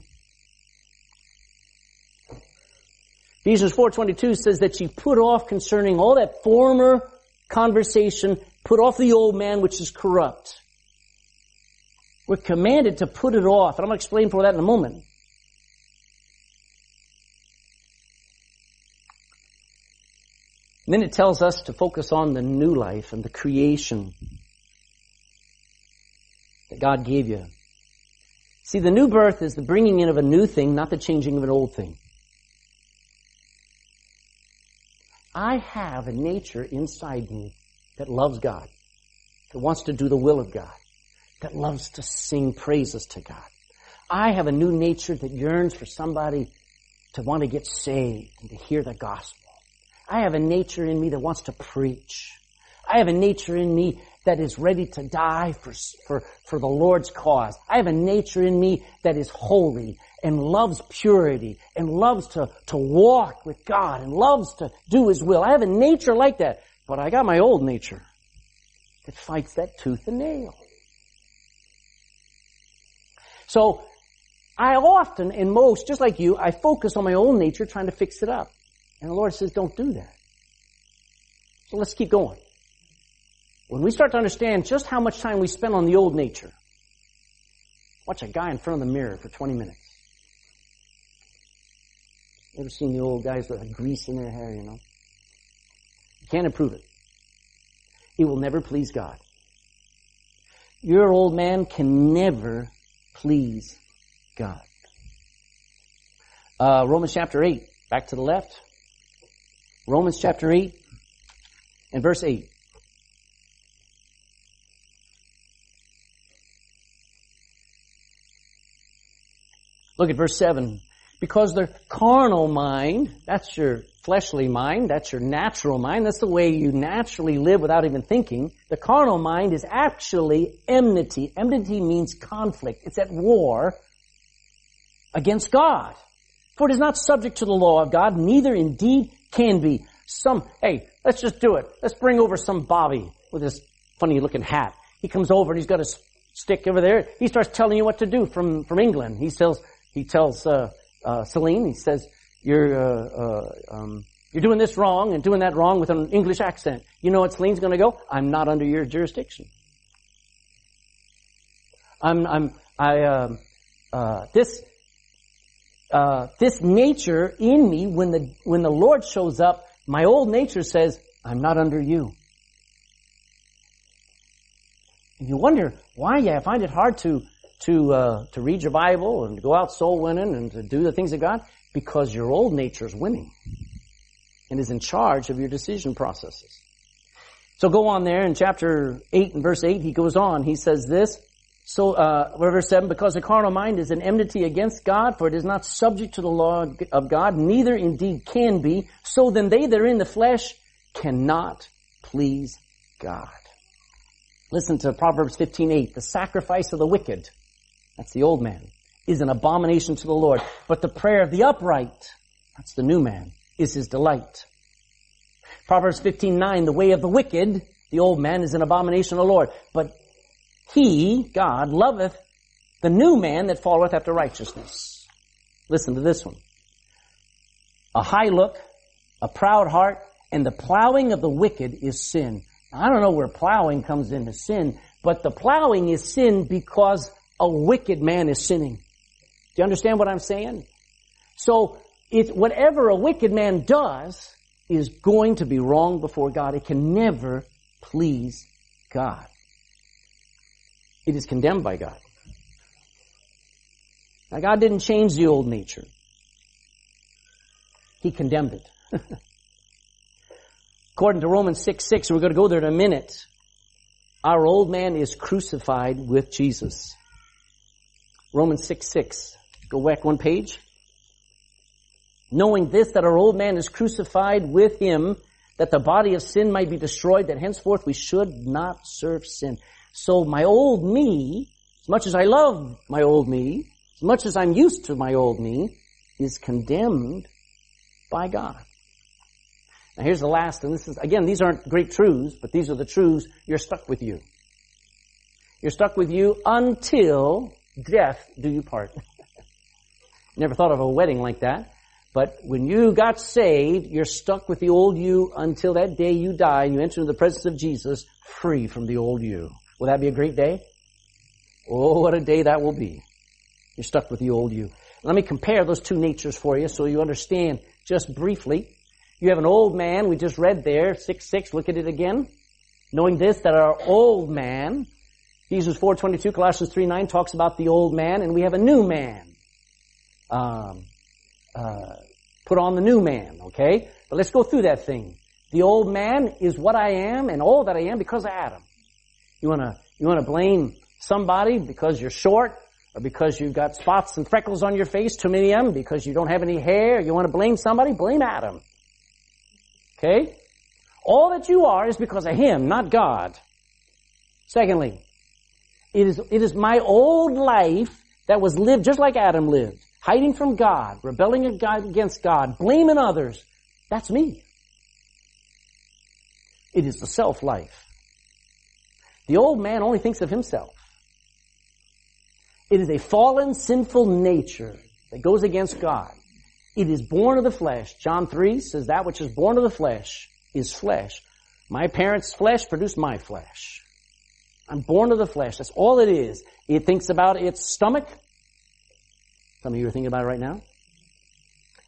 Ephesians 4.22 says that you put off concerning all that former conversation, put off the old man which is corrupt we're commanded to put it off. And I'm going to explain for that in a moment. And then it tells us to focus on the new life and the creation that God gave you. See, the new birth is the bringing in of a new thing, not the changing of an old thing. I have a nature inside me that loves God, that wants to do the will of God that loves to sing praises to God. I have a new nature that yearns for somebody to want to get saved and to hear the gospel. I have a nature in me that wants to preach. I have a nature in me that is ready to die for, for, for the Lord's cause. I have a nature in me that is holy and loves purity and loves to, to walk with God and loves to do His will. I have a nature like that. But I got my old nature that fights that tooth and nail. So, I often, and most, just like you, I focus on my own nature trying to fix it up. And the Lord says, don't do that. So let's keep going. When we start to understand just how much time we spend on the old nature, watch a guy in front of the mirror for 20 minutes. Ever seen the old guys with grease in their hair, you know? You can't improve it. It will never please God. Your old man can never please God. Uh, Romans chapter 8, back to the left. Romans chapter 8 and verse 8. Look at verse 7. Because the carnal mind, that's your fleshly mind, that's your natural mind, that's the way you naturally live without even thinking. The carnal mind is actually enmity. Enmity means conflict. It's at war against God. For it is not subject to the law of God, neither indeed can be. Some, hey, let's just do it. Let's bring over some Bobby with his funny looking hat. He comes over and he's got a stick over there. He starts telling you what to do from, from England. He tells, he tells, uh, uh, Celine, he says, you're, uh, uh, um, you're doing this wrong and doing that wrong with an English accent. You know what Celine's gonna go? I'm not under your jurisdiction. I'm, I'm, I, um, uh, this, uh, this nature in me, when the, when the Lord shows up, my old nature says, I'm not under you. And you wonder, why? Yeah, I find it hard to, to, uh, to read your Bible and to go out soul winning and to do the things of God because your old nature is winning and is in charge of your decision processes. So go on there in chapter 8 and verse 8, he goes on, he says this, so, uh, verse 7, because the carnal mind is an enmity against God, for it is not subject to the law of God, neither indeed can be. So then they that are in the flesh cannot please God. Listen to Proverbs 15:8. The sacrifice of the wicked, that's the old man, is an abomination to the Lord. But the prayer of the upright, that's the new man, is his delight. Proverbs 15:9. The way of the wicked, the old man, is an abomination to the Lord. But he, God, loveth the new man that followeth after righteousness. Listen to this one. A high look, a proud heart, and the plowing of the wicked is sin. Now, I don't know where plowing comes into sin, but the plowing is sin because a wicked man is sinning. Do you understand what I'm saying? So, it's whatever a wicked man does is going to be wrong before God. It can never please God it is condemned by God. Now God didn't change the old nature. He condemned it. According to Romans 6, 6, we're going to go there in a minute. Our old man is crucified with Jesus. Romans 6, 6. Go back one page. Knowing this, that our old man is crucified with him, that the body of sin might be destroyed, that henceforth we should not serve sin. So my old me, as much as I love my old me, as much as I'm used to my old me, is condemned by God. Now here's the last, and this is, again, these aren't great truths, but these are the truths. You're stuck with you. You're stuck with you until death do you part. Never thought of a wedding like that. But when you got saved, you're stuck with the old you until that day you die and you enter into the presence of Jesus free from the old you. Will that be a great day? Oh, what a day that will be. You're stuck with the old you. Let me compare those two natures for you so you understand just briefly. You have an old man, we just read there, 6-6, look at it again. Knowing this, that our old man, Ephesians 4.22, Colossians 3.9 talks about the old man, and we have a new man. Um, uh, put on the new man, okay? But let's go through that thing. The old man is what I am and all that I am because of Adam. You wanna, you wanna blame somebody because you're short, or because you've got spots and freckles on your face, too many of them, because you don't have any hair, you wanna blame somebody, blame Adam. Okay? All that you are is because of Him, not God. Secondly, it is, it is my old life that was lived just like Adam lived, hiding from God, rebelling against God, blaming others. That's me. It is the self life. The old man only thinks of himself. It is a fallen, sinful nature that goes against God. It is born of the flesh. John 3 says that which is born of the flesh is flesh. My parents' flesh produced my flesh. I'm born of the flesh. That's all it is. It thinks about its stomach. Some of you are thinking about it right now.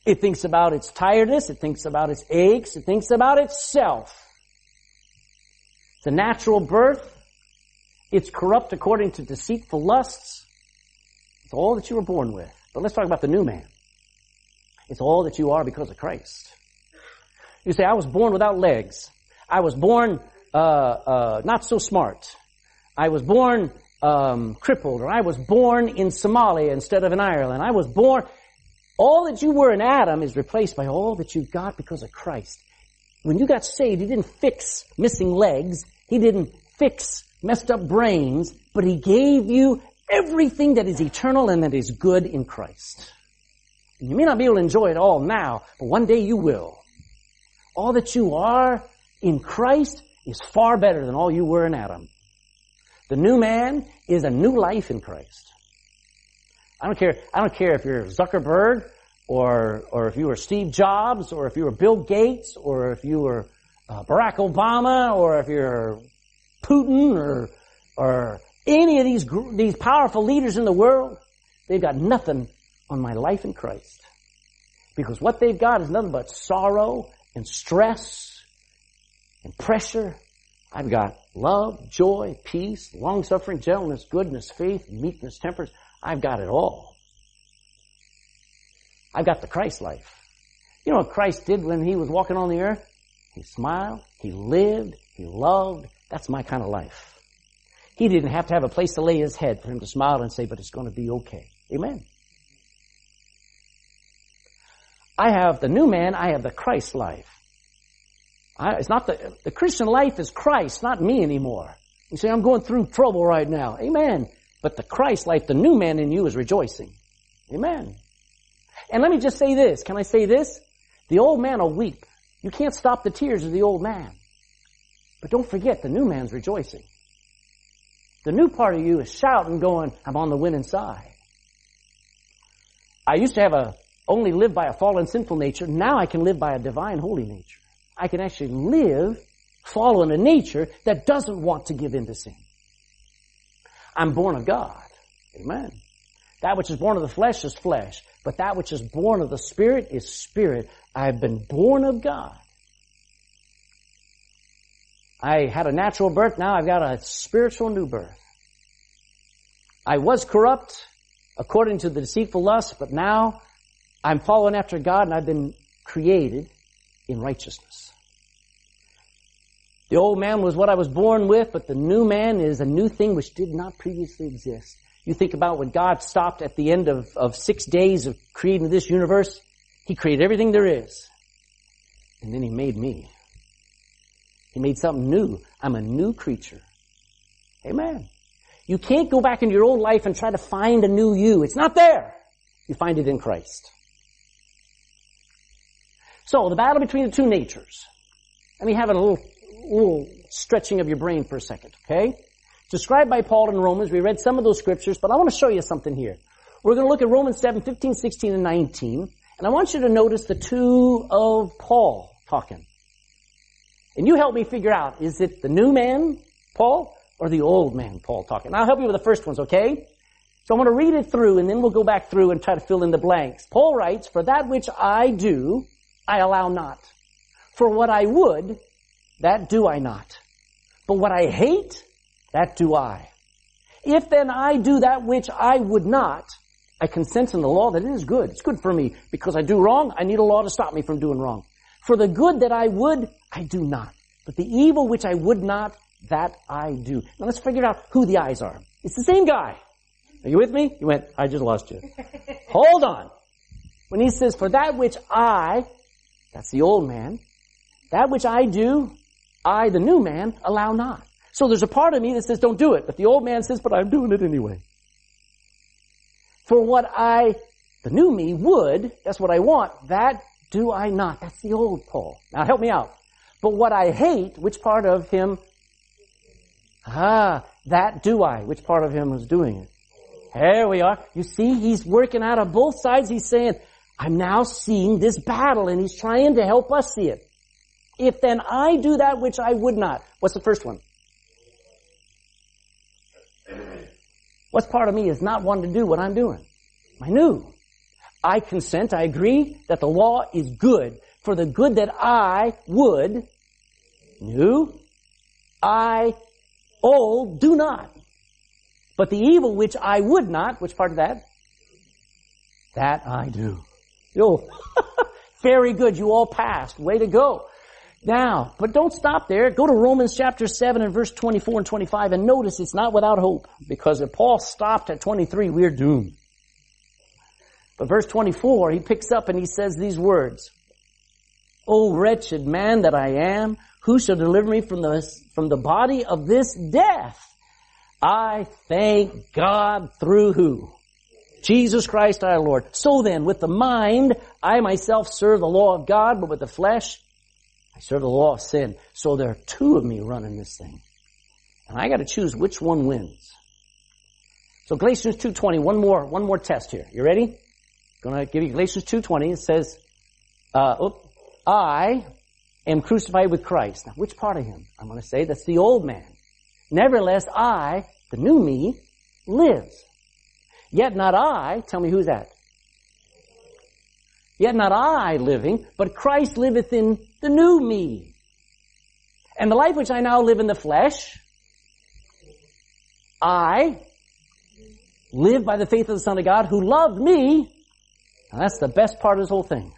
It thinks about its tiredness. It thinks about its aches. It thinks about itself. It's a natural birth. It's corrupt according to deceitful lusts. It's all that you were born with. But let's talk about the new man. It's all that you are because of Christ. You say, I was born without legs. I was born uh, uh, not so smart. I was born um, crippled, or I was born in Somalia instead of in Ireland. I was born. All that you were in Adam is replaced by all that you got because of Christ. When you got saved, He didn't fix missing legs. He didn't fix messed up brains, but He gave you everything that is eternal and that is good in Christ. You may not be able to enjoy it all now, but one day you will. All that you are in Christ is far better than all you were in Adam. The new man is a new life in Christ. I don't care, I don't care if you're Zuckerberg or, or if you were Steve Jobs or if you were Bill Gates or if you were uh, Barack Obama or if you're Putin or, or any of these, these powerful leaders in the world. They've got nothing on my life in Christ. Because what they've got is nothing but sorrow and stress and pressure I've got love, joy, peace, long suffering, gentleness, goodness, faith, meekness, temperance. I've got it all. I've got the Christ life. You know what Christ did when he was walking on the earth? He smiled, he lived, he loved. That's my kind of life. He didn't have to have a place to lay his head for him to smile and say, but it's going to be okay. Amen. I have the new man, I have the Christ life. I, it's not the, the Christian life is Christ, not me anymore. You say, I'm going through trouble right now. Amen. But the Christ life, the new man in you is rejoicing. Amen. And let me just say this. Can I say this? The old man will weep. You can't stop the tears of the old man. But don't forget, the new man's rejoicing. The new part of you is shouting, going, I'm on the winning side. I used to have a, only live by a fallen sinful nature. Now I can live by a divine holy nature. I can actually live following a nature that doesn't want to give in to sin. I'm born of God. Amen. That which is born of the flesh is flesh, but that which is born of the Spirit is spirit. I've been born of God. I had a natural birth, now I've got a spiritual new birth. I was corrupt according to the deceitful lust, but now I'm following after God and I've been created in righteousness. The old man was what I was born with, but the new man is a new thing which did not previously exist. You think about when God stopped at the end of, of six days of creating this universe, He created everything there is. And then He made me. He made something new. I'm a new creature. Amen. You can't go back into your old life and try to find a new you. It's not there. You find it in Christ. So, the battle between the two natures. Let me have a little, little stretching of your brain for a second, okay? Described by Paul in Romans. We read some of those scriptures, but I want to show you something here. We're going to look at Romans 7, 15, 16, and 19. And I want you to notice the two of Paul talking. And you help me figure out, is it the new man, Paul, or the old man, Paul talking? And I'll help you with the first ones, okay? So I'm going to read it through and then we'll go back through and try to fill in the blanks. Paul writes, For that which I do, I allow not. For what I would, that do I not. But what I hate, that do I. If then I do that which I would not, I consent in the law that it is good. It's good for me. Because I do wrong, I need a law to stop me from doing wrong. For the good that I would, I do not. But the evil which I would not, that I do. Now let's figure out who the eyes are. It's the same guy. Are you with me? You went, I just lost you. Hold on. When he says, for that which I, that's the old man. That which I do, I, the new man, allow not. So there's a part of me that says don't do it, but the old man says, but I'm doing it anyway. For what I, the new me, would, that's what I want, that do I not. That's the old Paul. Now help me out. But what I hate, which part of him? Ah, that do I. Which part of him is doing it? There we are. You see, he's working out of both sides. He's saying, I'm now seeing this battle and he's trying to help us see it. If then I do that which I would not. What's the first one? What's part of me is not wanting to do what I'm doing? I knew. I consent, I agree that the law is good for the good that I would, new, I, old, do not. But the evil which I would not, which part of that? That I do. Yo, very good, you all passed. Way to go. Now, but don't stop there. Go to Romans chapter 7 and verse 24 and 25 and notice it's not without hope. Because if Paul stopped at 23, we're doomed. But verse 24, he picks up and he says these words. O wretched man that I am, who shall deliver me from the, from the body of this death? I thank God through who? Jesus Christ our Lord. So then, with the mind, I myself serve the law of God, but with the flesh, I serve the law of sin. So there are two of me running this thing. And I gotta choose which one wins. So Galatians 2.20, one more, one more test here. You ready? Gonna give you Galatians 2.20. It says, uh, I am crucified with Christ. Now, which part of him? I'm gonna say that's the old man. Nevertheless, I, the new me, lives. Yet not I, tell me who's that? Yet not I living, but Christ liveth in the new me. And the life which I now live in the flesh, I live by the faith of the Son of God who loved me. And that's the best part of this whole thing.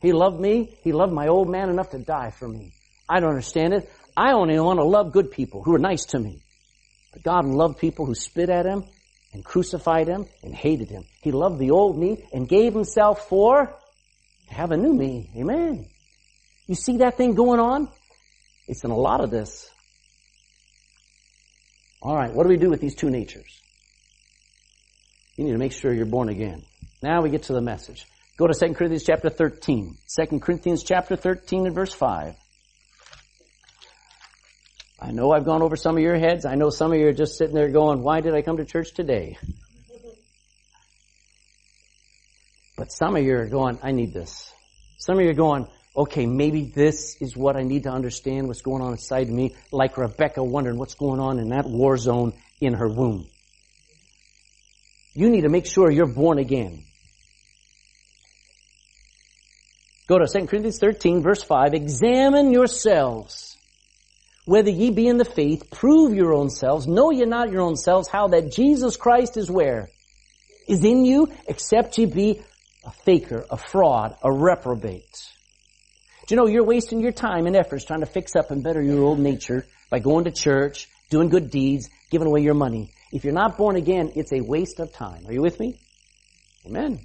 He loved me. He loved my old man enough to die for me. I don't understand it. I only want to love good people who are nice to me. But God loved people who spit at him and crucified him and hated him. He loved the old me and gave himself for to have a new me. Amen. You see that thing going on? It's in a lot of this. All right, what do we do with these two natures? You need to make sure you're born again. Now we get to the message. Go to 2 Corinthians chapter 13. 2 Corinthians chapter 13 and verse 5. I know I've gone over some of your heads. I know some of you are just sitting there going, why did I come to church today? But some of you are going, I need this. Some of you are going, okay, maybe this is what I need to understand what's going on inside me, like Rebecca wondering what's going on in that war zone in her womb. You need to make sure you're born again. Go to 2 Corinthians 13 verse 5. Examine yourselves whether ye be in the faith, prove your own selves, know ye not your own selves, how that Jesus Christ is where? Is in you, except ye be a faker, a fraud, a reprobate. Do you know you're wasting your time and efforts trying to fix up and better your old nature by going to church, doing good deeds, giving away your money. If you're not born again, it's a waste of time. Are you with me? Amen.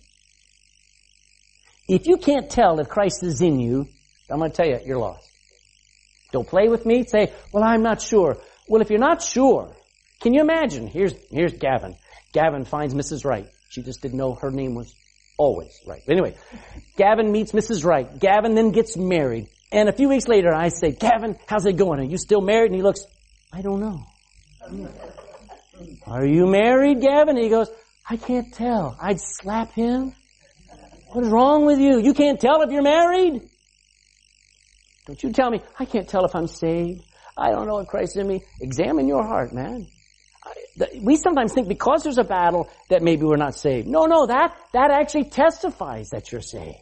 If you can't tell if Christ is in you, I'm going to tell you, you're lost. Don't play with me. Say, well, I'm not sure. Well, if you're not sure, can you imagine? Here's, here's Gavin. Gavin finds Mrs. Wright. She just didn't know her name was always right. But anyway, Gavin meets Mrs. Wright. Gavin then gets married. And a few weeks later, I say, Gavin, how's it going? Are you still married? And he looks, I don't know. Are you married, Gavin? And he goes, I can't tell. I'd slap him. What is wrong with you? You can't tell if you're married? Don't you tell me, I can't tell if I'm saved. I don't know if Christ is in me. Examine your heart, man. We sometimes think because there's a battle that maybe we're not saved. No, no, that, that actually testifies that you're saved.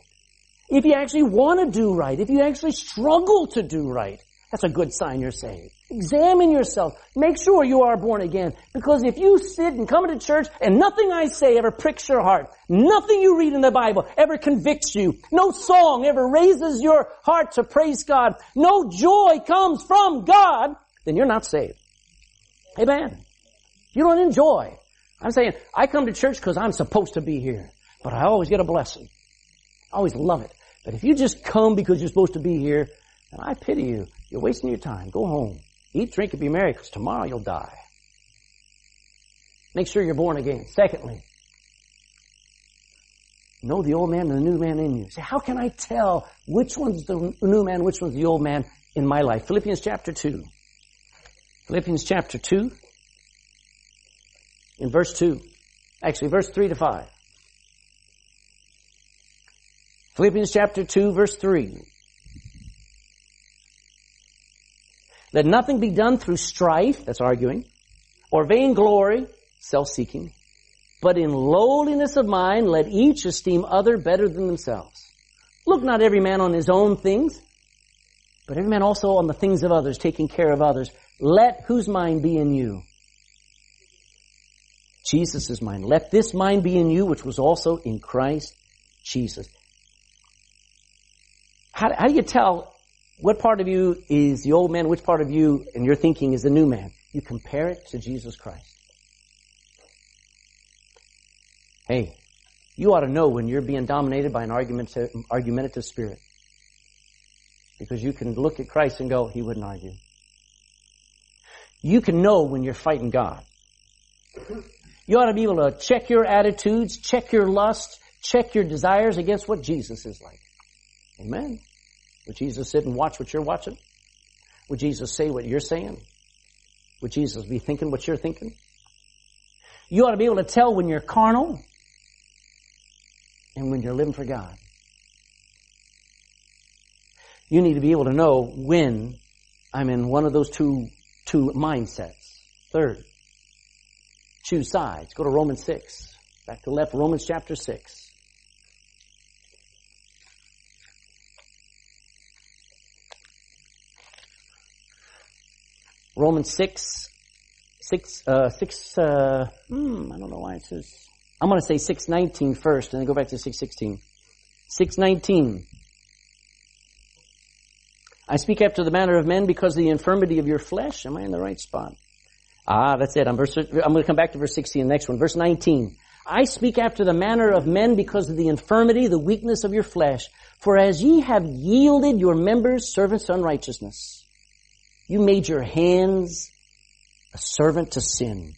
If you actually want to do right, if you actually struggle to do right, that's a good sign you're saved. Examine yourself. Make sure you are born again. Because if you sit and come to church and nothing I say ever pricks your heart, nothing you read in the Bible ever convicts you, no song ever raises your heart to praise God, no joy comes from God, then you're not saved. Amen. You don't enjoy. I'm saying, I come to church because I'm supposed to be here. But I always get a blessing. I always love it. But if you just come because you're supposed to be here, and I pity you. You're wasting your time. Go home. Eat, drink, and be merry, because tomorrow you'll die. Make sure you're born again. Secondly, know the old man and the new man in you. Say, how can I tell which one's the new man, which one's the old man in my life? Philippians chapter 2. Philippians chapter 2. In verse 2. Actually, verse 3 to 5. Philippians chapter 2 verse 3. Let nothing be done through strife, that's arguing, or vainglory, self-seeking, but in lowliness of mind let each esteem other better than themselves. Look not every man on his own things, but every man also on the things of others, taking care of others. Let whose mind be in you? Jesus' mind. Let this mind be in you, which was also in Christ Jesus. How, how do you tell what part of you is the old man, which part of you and your thinking is the new man? You compare it to Jesus Christ. Hey, you ought to know when you're being dominated by an argumentative, argumentative spirit. Because you can look at Christ and go, he wouldn't argue. You can know when you're fighting God. You ought to be able to check your attitudes, check your lust, check your desires against what Jesus is like. Amen. Would Jesus sit and watch what you're watching? Would Jesus say what you're saying? Would Jesus be thinking what you're thinking? You ought to be able to tell when you're carnal and when you're living for God. You need to be able to know when I'm in one of those two, two mindsets. Third, choose sides. Go to Romans 6. Back to left, Romans chapter 6. Romans 6, 6, uh, 6, uh, hmm, I don't know why it says, I'm going to say 619 first and then go back to 616. 619. I speak after the manner of men because of the infirmity of your flesh. Am I in the right spot? Ah, that's it. I'm, verse, I'm going to come back to verse 16, the next one. Verse 19. I speak after the manner of men because of the infirmity, the weakness of your flesh. For as ye have yielded your members servants unrighteousness, you made your hands a servant to sin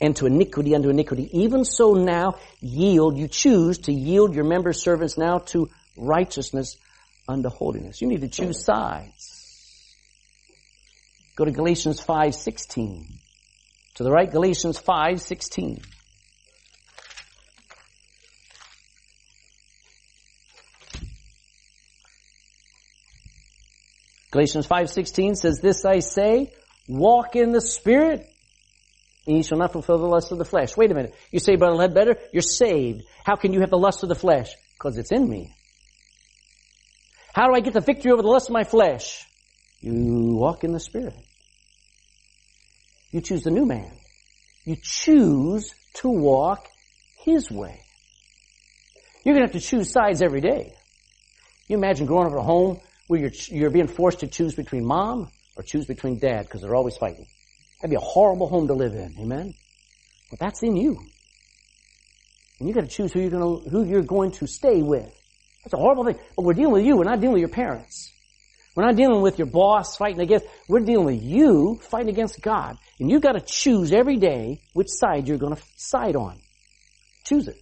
and to iniquity unto iniquity. Even so now yield, you choose to yield your members servants now to righteousness unto holiness. You need to choose sides. Go to Galatians 5:16. To the right, Galatians 5:16. Galatians 5:16 says, "This I say, walk in the Spirit, and you shall not fulfill the lust of the flesh." Wait a minute. You say, Brother better." you're saved. How can you have the lust of the flesh? Because it's in me. How do I get the victory over the lust of my flesh? You walk in the Spirit. You choose the new man. You choose to walk His way. You're going to have to choose sides every day. You imagine growing up at a home where you're, you're being forced to choose between mom or choose between dad because they're always fighting. That'd be a horrible home to live in. Amen? But that's in you. And you gotta choose who you're gonna, who you're going to stay with. That's a horrible thing. But we're dealing with you. We're not dealing with your parents. We're not dealing with your boss fighting against, we're dealing with you fighting against God. And you've gotta choose every day which side you're gonna side on. Choose it.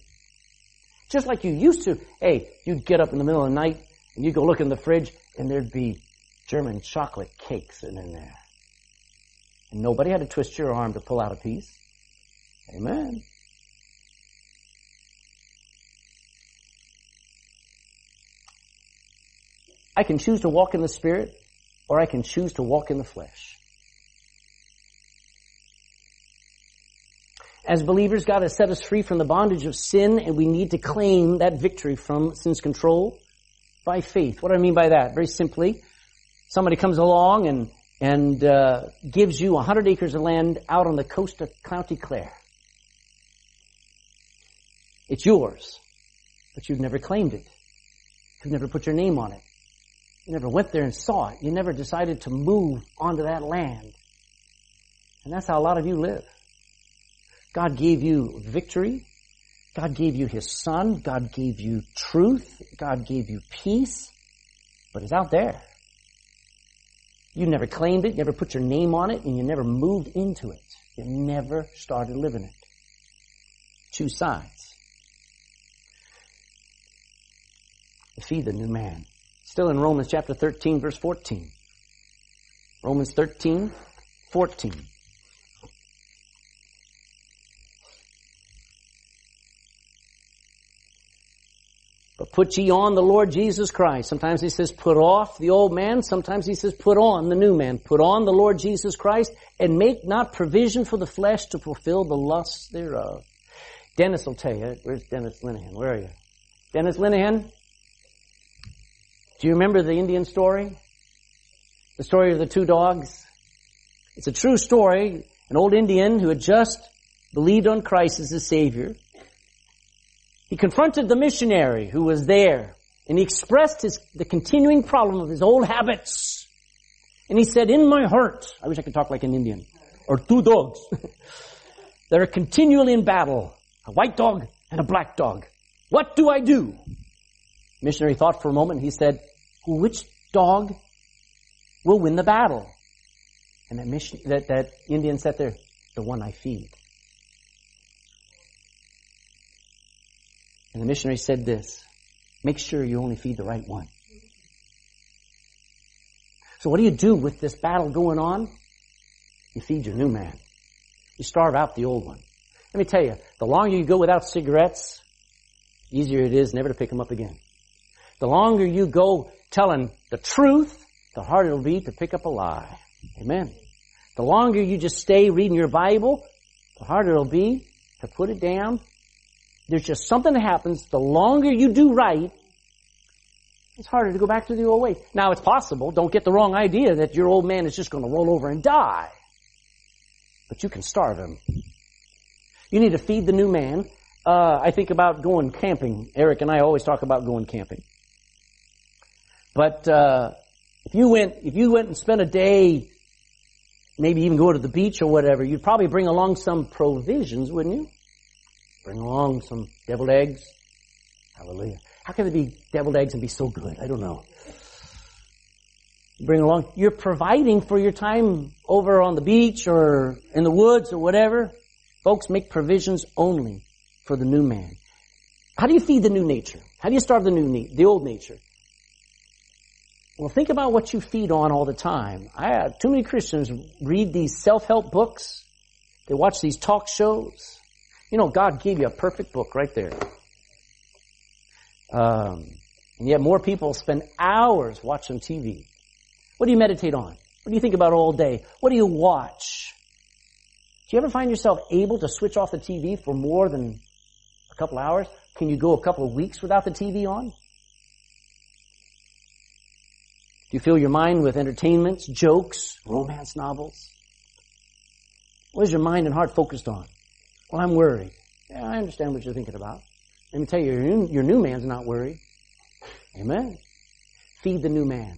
Just like you used to, hey, you'd get up in the middle of the night and you'd go look in the fridge and there'd be German chocolate cakes in there. And nobody had to twist your arm to pull out a piece. Amen. I can choose to walk in the Spirit, or I can choose to walk in the flesh. As believers, God has set us free from the bondage of sin, and we need to claim that victory from sin's control by faith. What do I mean by that? Very simply, somebody comes along and and uh, gives you 100 acres of land out on the coast of County Clare. It's yours, but you've never claimed it. You've never put your name on it. You never went there and saw it. You never decided to move onto that land. And that's how a lot of you live. God gave you victory. God gave you His Son. God gave you truth. God gave you peace. But it's out there. You never claimed it, you never put your name on it, and you never moved into it. You never started living it. Two sides. Feed the new man. Still in Romans chapter 13 verse 14. Romans 13, 14. But put ye on the Lord Jesus Christ. Sometimes he says put off the old man. Sometimes he says put on the new man. Put on the Lord Jesus Christ and make not provision for the flesh to fulfill the lusts thereof. Dennis will tell you. Where's Dennis Linehan? Where are you? Dennis Linehan? Do you remember the Indian story? The story of the two dogs? It's a true story. An old Indian who had just believed on Christ as his Savior he confronted the missionary who was there and he expressed his, the continuing problem of his old habits. And he said, in my heart, I wish I could talk like an Indian, or two dogs that are continually in battle, a white dog and a black dog. What do I do? Missionary thought for a moment. He said, which dog will win the battle? And that mission, that, that Indian sat there, the one I feed. And the missionary said this, make sure you only feed the right one. So what do you do with this battle going on? You feed your new man. You starve out the old one. Let me tell you, the longer you go without cigarettes, easier it is never to pick them up again. The longer you go telling the truth, the harder it'll be to pick up a lie. Amen. The longer you just stay reading your Bible, the harder it'll be to put it down there's just something that happens. The longer you do right, it's harder to go back to the old ways. Now it's possible, don't get the wrong idea that your old man is just going to roll over and die. But you can starve him. You need to feed the new man. Uh, I think about going camping. Eric and I always talk about going camping. But uh, if you went, if you went and spent a day, maybe even go to the beach or whatever, you'd probably bring along some provisions, wouldn't you? Bring along some deviled eggs. Hallelujah. How can there be deviled eggs and be so good? I don't know. Bring along, you're providing for your time over on the beach or in the woods or whatever. Folks make provisions only for the new man. How do you feed the new nature? How do you starve the new, the old nature? Well, think about what you feed on all the time. I too many Christians read these self-help books. They watch these talk shows. You know, God gave you a perfect book right there. Um, and yet more people spend hours watching TV. What do you meditate on? What do you think about all day? What do you watch? Do you ever find yourself able to switch off the TV for more than a couple hours? Can you go a couple of weeks without the TV on? Do you fill your mind with entertainments, jokes, romance novels? What is your mind and heart focused on? Well, I'm worried. Yeah, I understand what you're thinking about. Let me tell you, your new, your new man's not worried. Amen. Feed the new man.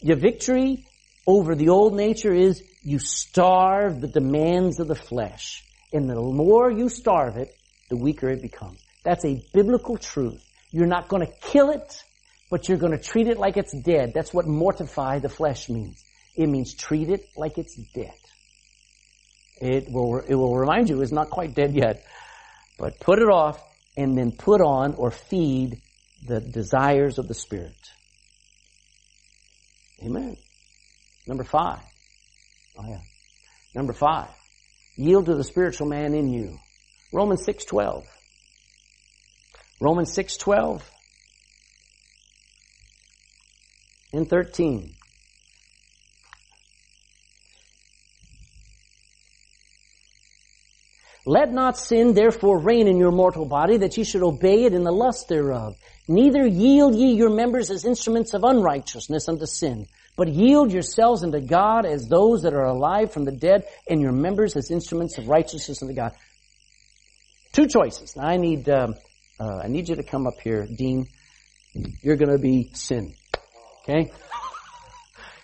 Your victory over the old nature is you starve the demands of the flesh. And the more you starve it, the weaker it becomes. That's a biblical truth. You're not going to kill it, but you're going to treat it like it's dead. That's what mortify the flesh means. It means treat it like it's dead. It will, it will remind you it's not quite dead yet. But put it off and then put on or feed the desires of the Spirit. Amen. Number five. Oh yeah. Number five. Yield to the spiritual man in you. Romans 6.12. Romans 6.12 and 13. Let not sin therefore reign in your mortal body, that ye should obey it in the lust thereof. Neither yield ye your members as instruments of unrighteousness unto sin, but yield yourselves unto God as those that are alive from the dead, and your members as instruments of righteousness unto God. Two choices. Now I need, um, uh, I need you to come up here, Dean. You're going to be sin. Okay?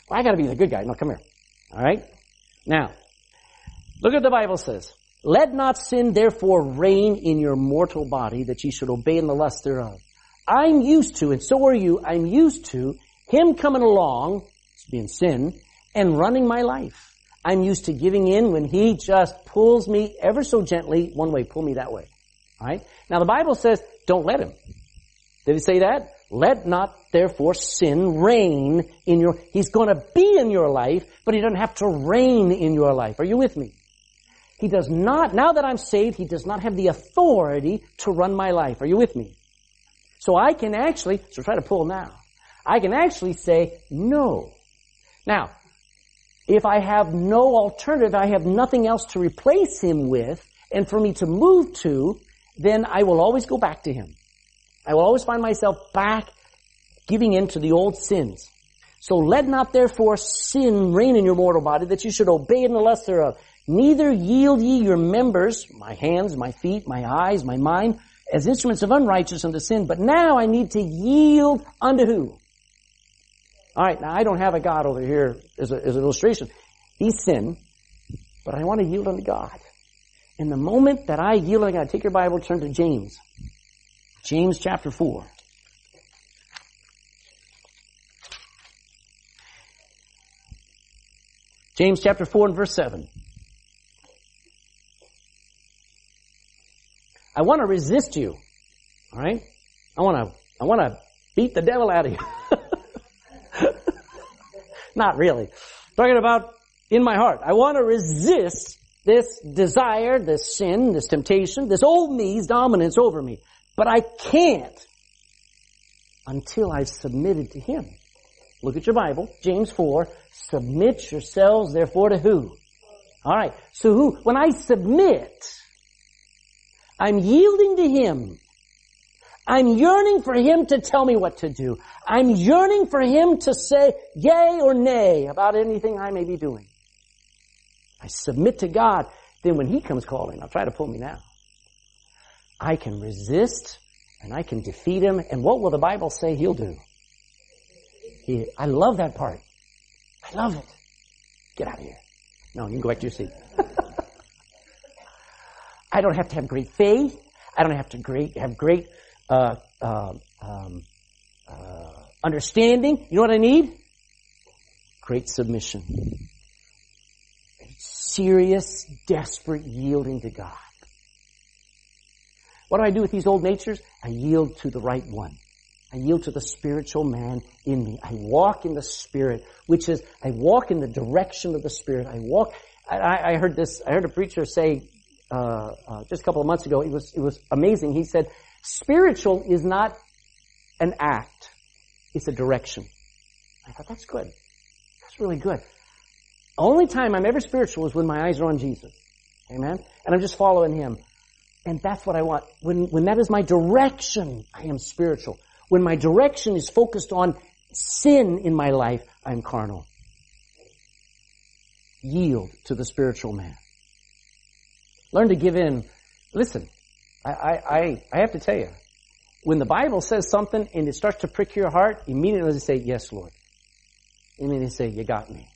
Well, I got to be the good guy. No, come here. All right. Now, look at the Bible says. Let not sin therefore reign in your mortal body that ye should obey in the lust thereof. I'm used to, and so are you, I'm used to him coming along being sin, and running my life. I'm used to giving in when He just pulls me ever so gently one way, pull me that way. Alright? Now the Bible says, don't let Him. Did it say that? Let not therefore sin reign in your, He's gonna be in your life, but He doesn't have to reign in your life. Are you with me? He does not, now that I'm saved, He does not have the authority to run my life. Are you with me? So I can actually, so try to pull now. I can actually say no. Now, if I have no alternative, I have nothing else to replace Him with, and for me to move to, then I will always go back to Him. I will always find myself back giving in to the old sins. So let not therefore sin reign in your mortal body that you should obey in the lust thereof. Neither yield ye your members, my hands, my feet, my eyes, my mind, as instruments of unrighteousness unto sin, but now I need to yield unto who? Alright, now I don't have a God over here as, a, as an illustration. He's sin, but I want to yield unto God. In the moment that I yield unto God, take your Bible, turn to James. James chapter 4. James chapter 4 and verse 7. I want to resist you. All right? I want to, I want to beat the devil out of you. Not really. Talking about in my heart. I want to resist this desire, this sin, this temptation, this old me's dominance over me. But I can't until I've submitted to Him. Look at your Bible, James 4. Submit yourselves therefore to who? Alright, so who, when I submit, I'm yielding to Him. I'm yearning for Him to tell me what to do. I'm yearning for Him to say yay or nay about anything I may be doing. I submit to God. Then when He comes calling, I'll try to pull me now. I can resist and I can defeat Him. And what will the Bible say He'll do? He, I love that part. I love it. Get out of here. No, you can go back to your seat. I don't have to have great faith. I don't have to great, have great uh, uh, um, uh, understanding. You know what I need? Great submission. Serious, desperate yielding to God. What do I do with these old natures? I yield to the right one. I yield to the spiritual man in me. I walk in the Spirit, which is, I walk in the direction of the Spirit. I walk, I, I heard this, I heard a preacher say uh, uh, just a couple of months ago. It was it was amazing. He said, "Spiritual is not an act; it's a direction." I thought that's good. That's really good. Only time I'm ever spiritual is when my eyes are on Jesus. Amen. And I'm just following Him. And that's what I want. When when that is my direction, I am spiritual. When my direction is focused on sin in my life, I'm carnal. Yield to the spiritual man. Learn to give in. Listen, I, I, I have to tell you, when the Bible says something and it starts to prick your heart, immediately say, yes, Lord. Immediately say, you got me.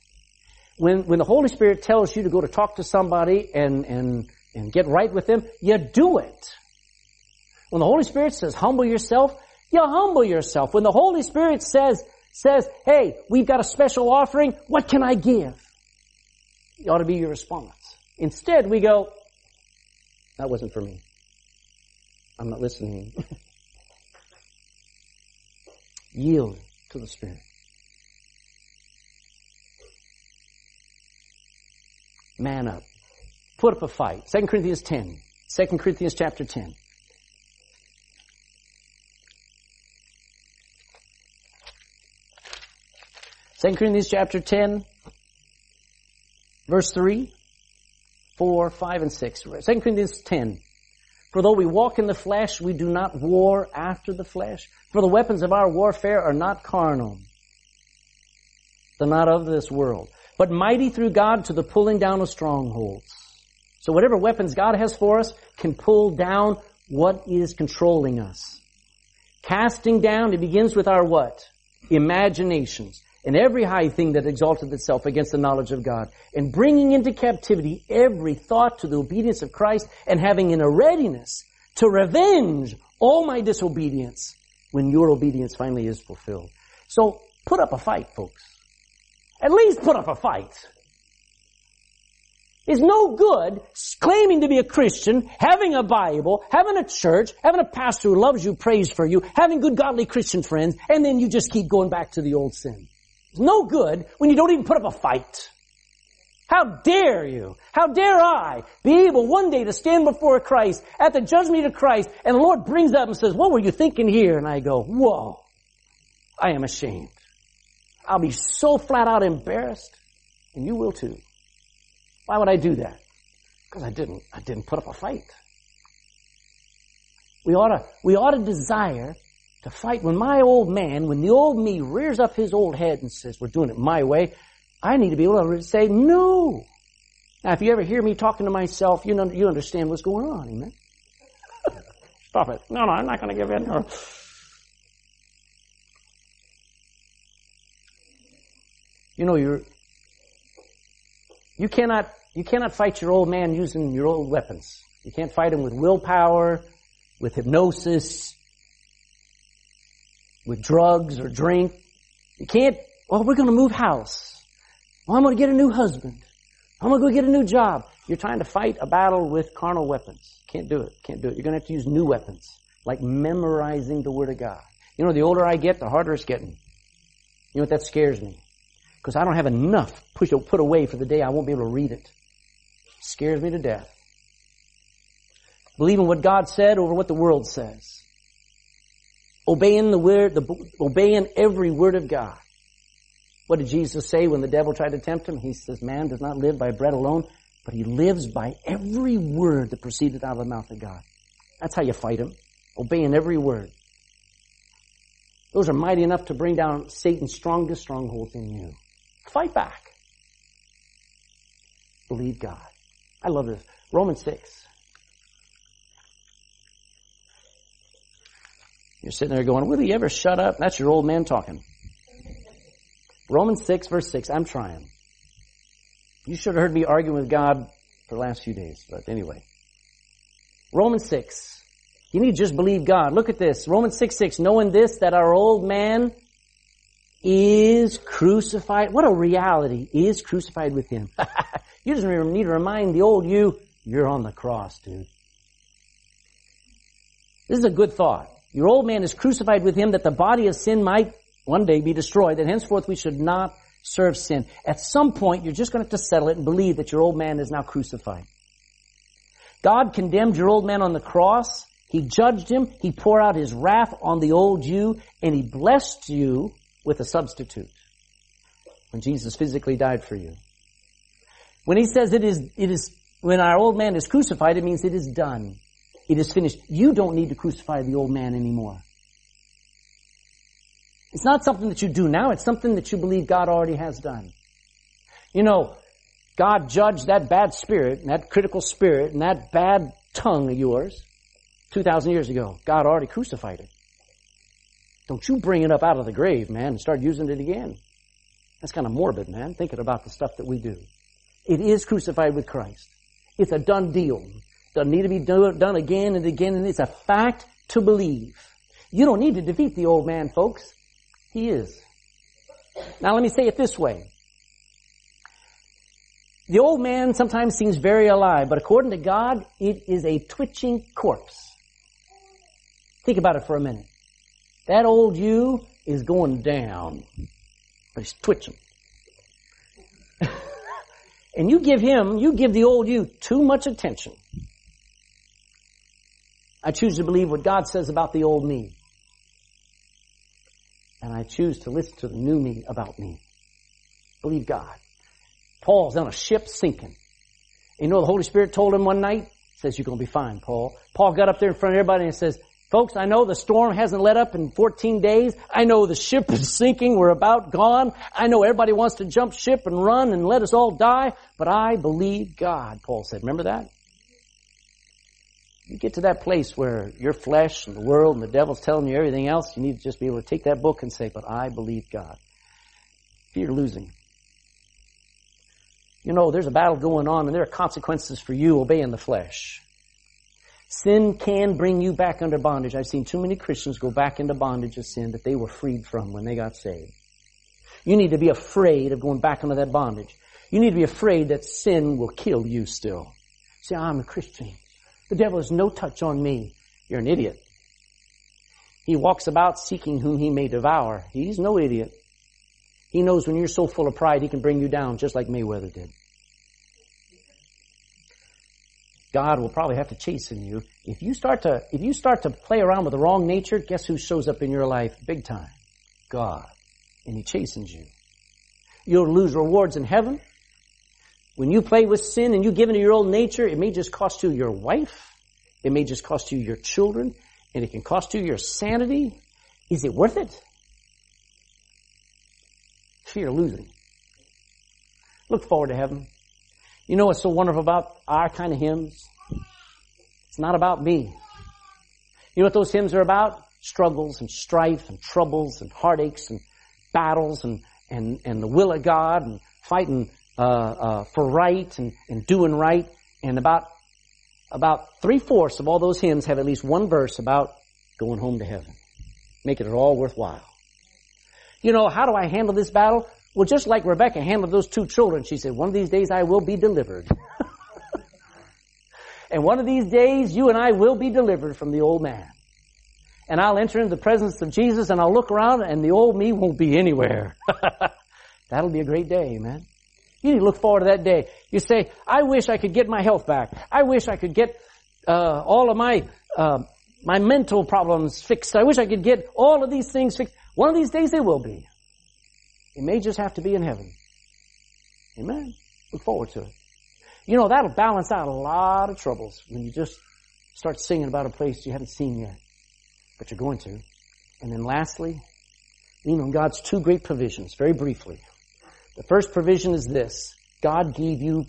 When, when the Holy Spirit tells you to go to talk to somebody and, and, and get right with them, you do it. When the Holy Spirit says, humble yourself, you humble yourself. When the Holy Spirit says, says, hey, we've got a special offering, what can I give? It ought to be your response. Instead, we go, that wasn't for me. I'm not listening. Yield to the Spirit. Man up. Put up a fight. 2 Corinthians 10. 2 Corinthians chapter 10. Second Corinthians chapter 10, verse 3. 4, 5, and 6. 2 Corinthians 10. For though we walk in the flesh, we do not war after the flesh. For the weapons of our warfare are not carnal. They're not of this world. But mighty through God to the pulling down of strongholds. So whatever weapons God has for us can pull down what is controlling us. Casting down, it begins with our what? Imaginations and every high thing that exalted itself against the knowledge of God, and bringing into captivity every thought to the obedience of Christ, and having in a readiness to revenge all my disobedience when your obedience finally is fulfilled. So put up a fight, folks. At least put up a fight. It's no good claiming to be a Christian, having a Bible, having a church, having a pastor who loves you, prays for you, having good godly Christian friends, and then you just keep going back to the old sin. It's no good when you don't even put up a fight. How dare you? How dare I be able one day to stand before Christ at the judgment of Christ and the Lord brings up and says, what were you thinking here? And I go, whoa, I am ashamed. I'll be so flat out embarrassed and you will too. Why would I do that? Because I didn't, I didn't put up a fight. We ought to, we ought to desire to fight when my old man, when the old me rears up his old head and says, we're doing it my way, I need to be able to say no. Now, if you ever hear me talking to myself, you know, you understand what's going on, amen? Stop it. No, no, I'm not going to give in. Or, you know, you're, you cannot, you cannot fight your old man using your old weapons. You can't fight him with willpower, with hypnosis, with drugs or drink. You can't, well, we're going to move house. Well, I'm going to get a new husband. I'm going to go get a new job. You're trying to fight a battle with carnal weapons. Can't do it. Can't do it. You're going to have to use new weapons, like memorizing the Word of God. You know, the older I get, the harder it's getting. You know what? That scares me. Because I don't have enough push, put away for the day I won't be able to read it. Scares me to death. Believing what God said over what the world says. Obeying the word, the, obeying every word of God. What did Jesus say when the devil tried to tempt him? He says, man does not live by bread alone, but he lives by every word that proceeded out of the mouth of God. That's how you fight him. Obeying every word. Those are mighty enough to bring down Satan's strongest strongholds in you. Fight back. Believe God. I love this. Romans 6. You're sitting there going, will he ever shut up? That's your old man talking. Romans 6 verse 6. I'm trying. You should have heard me arguing with God for the last few days, but anyway. Romans 6. You need to just believe God. Look at this. Romans 6 6. Knowing this, that our old man is crucified. What a reality. Is crucified with him. you just need to remind the old you, you're on the cross, dude. This is a good thought. Your old man is crucified with him that the body of sin might one day be destroyed, that henceforth we should not serve sin. At some point, you're just going to have to settle it and believe that your old man is now crucified. God condemned your old man on the cross. He judged him. He poured out his wrath on the old you, and he blessed you with a substitute when Jesus physically died for you. When he says it is, it is, when our old man is crucified, it means it is done. It is finished. You don't need to crucify the old man anymore. It's not something that you do now, it's something that you believe God already has done. You know, God judged that bad spirit, and that critical spirit, and that bad tongue of yours 2,000 years ago. God already crucified it. Don't you bring it up out of the grave, man, and start using it again. That's kind of morbid, man, thinking about the stuff that we do. It is crucified with Christ. It's a done deal. Doesn't need to be done again and again, and it's a fact to believe. You don't need to defeat the old man, folks. He is. Now let me say it this way. The old man sometimes seems very alive, but according to God, it is a twitching corpse. Think about it for a minute. That old you is going down, but he's twitching. and you give him, you give the old you too much attention. I choose to believe what God says about the old me and I choose to listen to the new me about me. Believe God. Paul's on a ship sinking. You know the Holy Spirit told him one night? Says, you're going to be fine, Paul. Paul got up there in front of everybody and says, folks, I know the storm hasn't let up in 14 days. I know the ship is sinking. We're about gone. I know everybody wants to jump ship and run and let us all die, but I believe God, Paul said. Remember that? you get to that place where your flesh and the world and the devil's telling you everything else, you need to just be able to take that book and say, but I believe God. You're losing. You know, there's a battle going on and there are consequences for you obeying the flesh. Sin can bring you back under bondage. I've seen too many Christians go back into bondage of sin that they were freed from when they got saved. You need to be afraid of going back into that bondage. You need to be afraid that sin will kill you still. Say, I'm a Christian. The devil has no touch on me. You're an idiot. He walks about seeking whom he may devour. He's no idiot. He knows when you're so full of pride, he can bring you down just like Mayweather did. God will probably have to chasten you. If you start to, if you start to play around with the wrong nature, guess who shows up in your life big time? God. And He chastens you. You'll lose rewards in heaven. When you play with sin and you give into your old nature, it may just cost you your wife. It may just cost you your children. And it can cost you your sanity. Is it worth it? Fear losing. Look forward to heaven. You know what's so wonderful about our kind of hymns? It's not about me. You know what those hymns are about? Struggles and strife and troubles and heartaches and battles and, and, and the will of God and fighting uh, uh, for right and, and doing right. And about about three fourths of all those hymns have at least one verse about going home to heaven, making it all worthwhile. You know, how do I handle this battle? Well, just like Rebecca handled those two children, she said, one of these days I will be delivered. and one of these days you and I will be delivered from the old man. And I'll enter into the presence of Jesus and I'll look around and the old me won't be anywhere. That'll be a great day, man. You need to look forward to that day. You say, I wish I could get my health back. I wish I could get uh, all of my uh, my mental problems fixed. I wish I could get all of these things fixed. One of these days they will be. It may just have to be in heaven. Amen. Look forward to it. You know, that'll balance out a lot of troubles when you just start singing about a place you haven't seen yet, but you're going to. And then lastly, lean on God's two great provisions, very briefly. The first provision is this. God gave you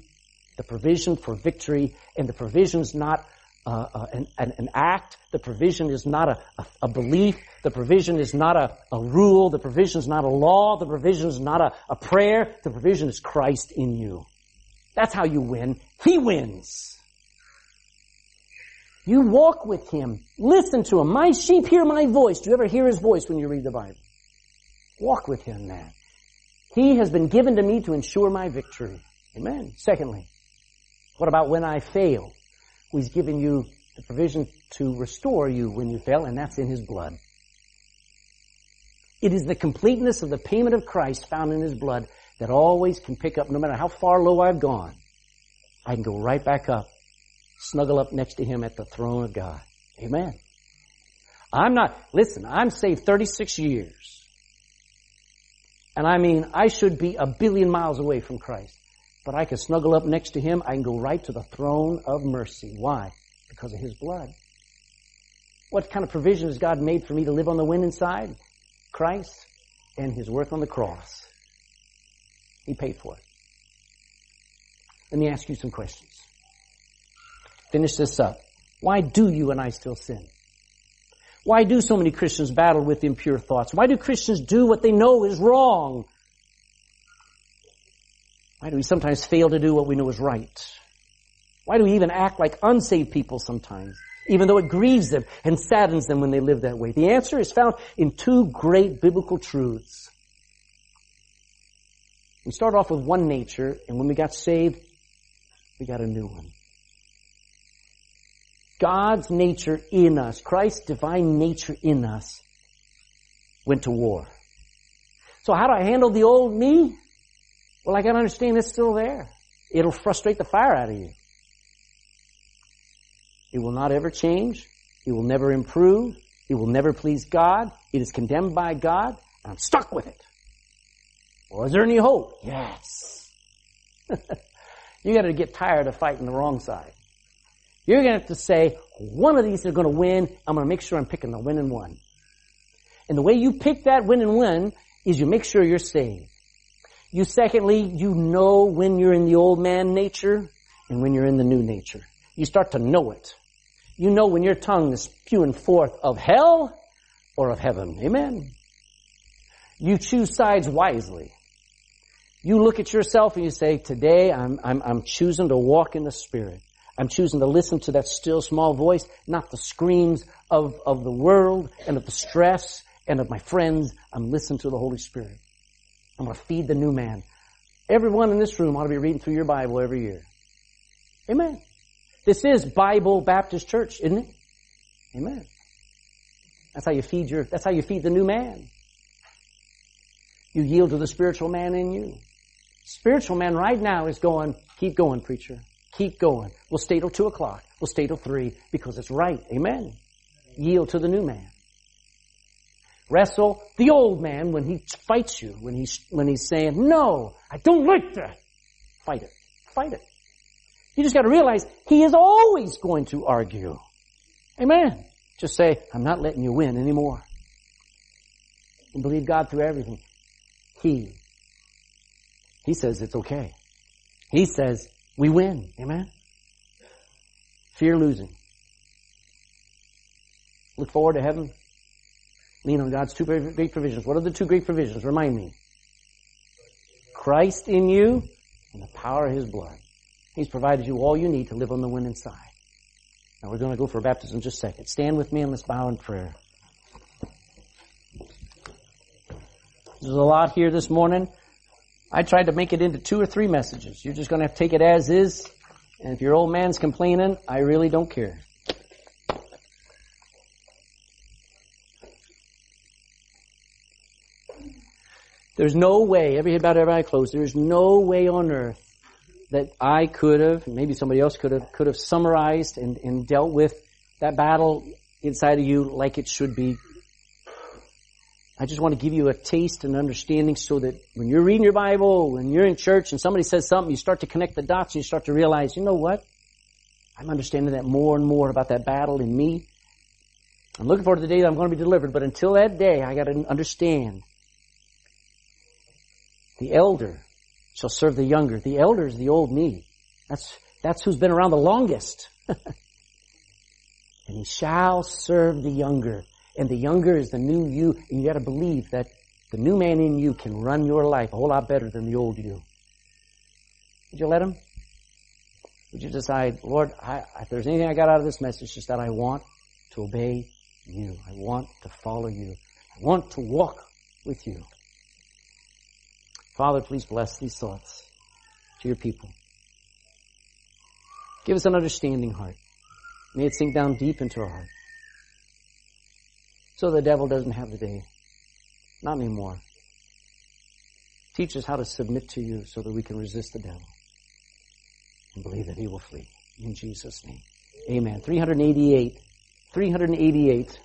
the provision for victory, and the provision's not uh, uh, an, an, an, act. The provision is not a, a, a, belief. The provision is not a, a rule. The provision is not a law. The provision is not a, a prayer. The provision is Christ in you. That's how you win. He wins. You walk with Him. Listen to Him. My sheep hear my voice. Do you ever hear His voice when you read the Bible? Walk with Him, man. He has been given to me to ensure my victory. Amen. Secondly, what about when I fail? He's given you the provision to restore you when you fail, and that's in His blood. It is the completeness of the payment of Christ found in His blood that always can pick up, no matter how far low I've gone, I can go right back up, snuggle up next to Him at the throne of God. Amen. I'm not, listen, I'm saved 36 years. And I mean, I should be a billion miles away from Christ. But I can snuggle up next to him. I can go right to the throne of mercy. Why? Because of his blood. What kind of provision has God made for me to live on the winning side? Christ and his work on the cross. He paid for it. Let me ask you some questions. Finish this up. Why do you and I still sin? Why do so many Christians battle with impure thoughts? Why do Christians do what they know is wrong? Why do we sometimes fail to do what we know is right? Why do we even act like unsaved people sometimes, even though it grieves them and saddens them when they live that way? The answer is found in two great biblical truths. We start off with one nature, and when we got saved, we got a new one. God's nature in us, Christ's divine nature in us, went to war. So how do I handle the old me? Well, I gotta understand it's still there. It'll frustrate the fire out of you. It will not ever change. It will never improve. It will never please God. It is condemned by God. And I'm stuck with it. Well, is there any hope? Yes. you gotta get tired of fighting the wrong side. You're gonna have to say, one of these are gonna win. I'm gonna make sure I'm picking the winning one. And the way you pick that winning one is you make sure you're saved. You secondly, you know when you're in the old man nature and when you're in the new nature. You start to know it. You know when your tongue is spewing forth of hell or of heaven. Amen. You choose sides wisely. You look at yourself and you say, today I'm, I'm, I'm choosing to walk in the Spirit. I'm choosing to listen to that still small voice, not the screams of, of the world and of the stress and of my friends. I'm listening to the Holy Spirit. I'm going to feed the new man. Everyone in this room ought to be reading through your Bible every year. Amen. This is Bible Baptist Church, isn't it? Amen. That's how you feed your, that's how you feed the new man. You yield to the spiritual man in you. Spiritual man right now is going, keep going, preacher. Keep going. We'll stay till two o'clock. We'll stay till three because it's right. Amen. Yield to the new man. Wrestle the old man when he fights you, when he's, when he's saying, no, I don't like that. Fight it. Fight it. You just gotta realize he is always going to argue. Amen. Just say, I'm not letting you win anymore. And believe God through everything. He, he says it's okay. He says we win. Amen. Fear losing. Look forward to heaven. Lean on God's two great provisions. What are the two great provisions? Remind me. Christ in you and the power of His blood. He's provided you all you need to live on the winning side. Now we're going to go for baptism in just a second. Stand with me and let's bow in prayer. There's a lot here this morning. I tried to make it into two or three messages. You're just going to have to take it as is. And if your old man's complaining, I really don't care. There's no way, every about every eye closed, there's no way on earth that I could have, maybe somebody else could have, could have summarized and, and dealt with that battle inside of you like it should be. I just want to give you a taste and understanding so that when you're reading your Bible, when you're in church and somebody says something, you start to connect the dots and you start to realize, you know what? I'm understanding that more and more about that battle in me. I'm looking forward to the day that I'm going to be delivered, but until that day, I got to understand the elder shall serve the younger. The elder is the old me. That's, that's who's been around the longest. and he shall serve the younger. And the younger is the new you. And you gotta believe that the new man in you can run your life a whole lot better than the old you. Would you let him? Would you decide, Lord, I, if there's anything I got out of this message, just that I want to obey you. I want to follow you. I want to walk with you. Father, please bless these thoughts to your people. Give us an understanding heart. May it sink down deep into our heart. So the devil doesn't have the day. Not anymore. Teach us how to submit to you so that we can resist the devil and believe that he will flee. In Jesus' name. Amen. 388. 388.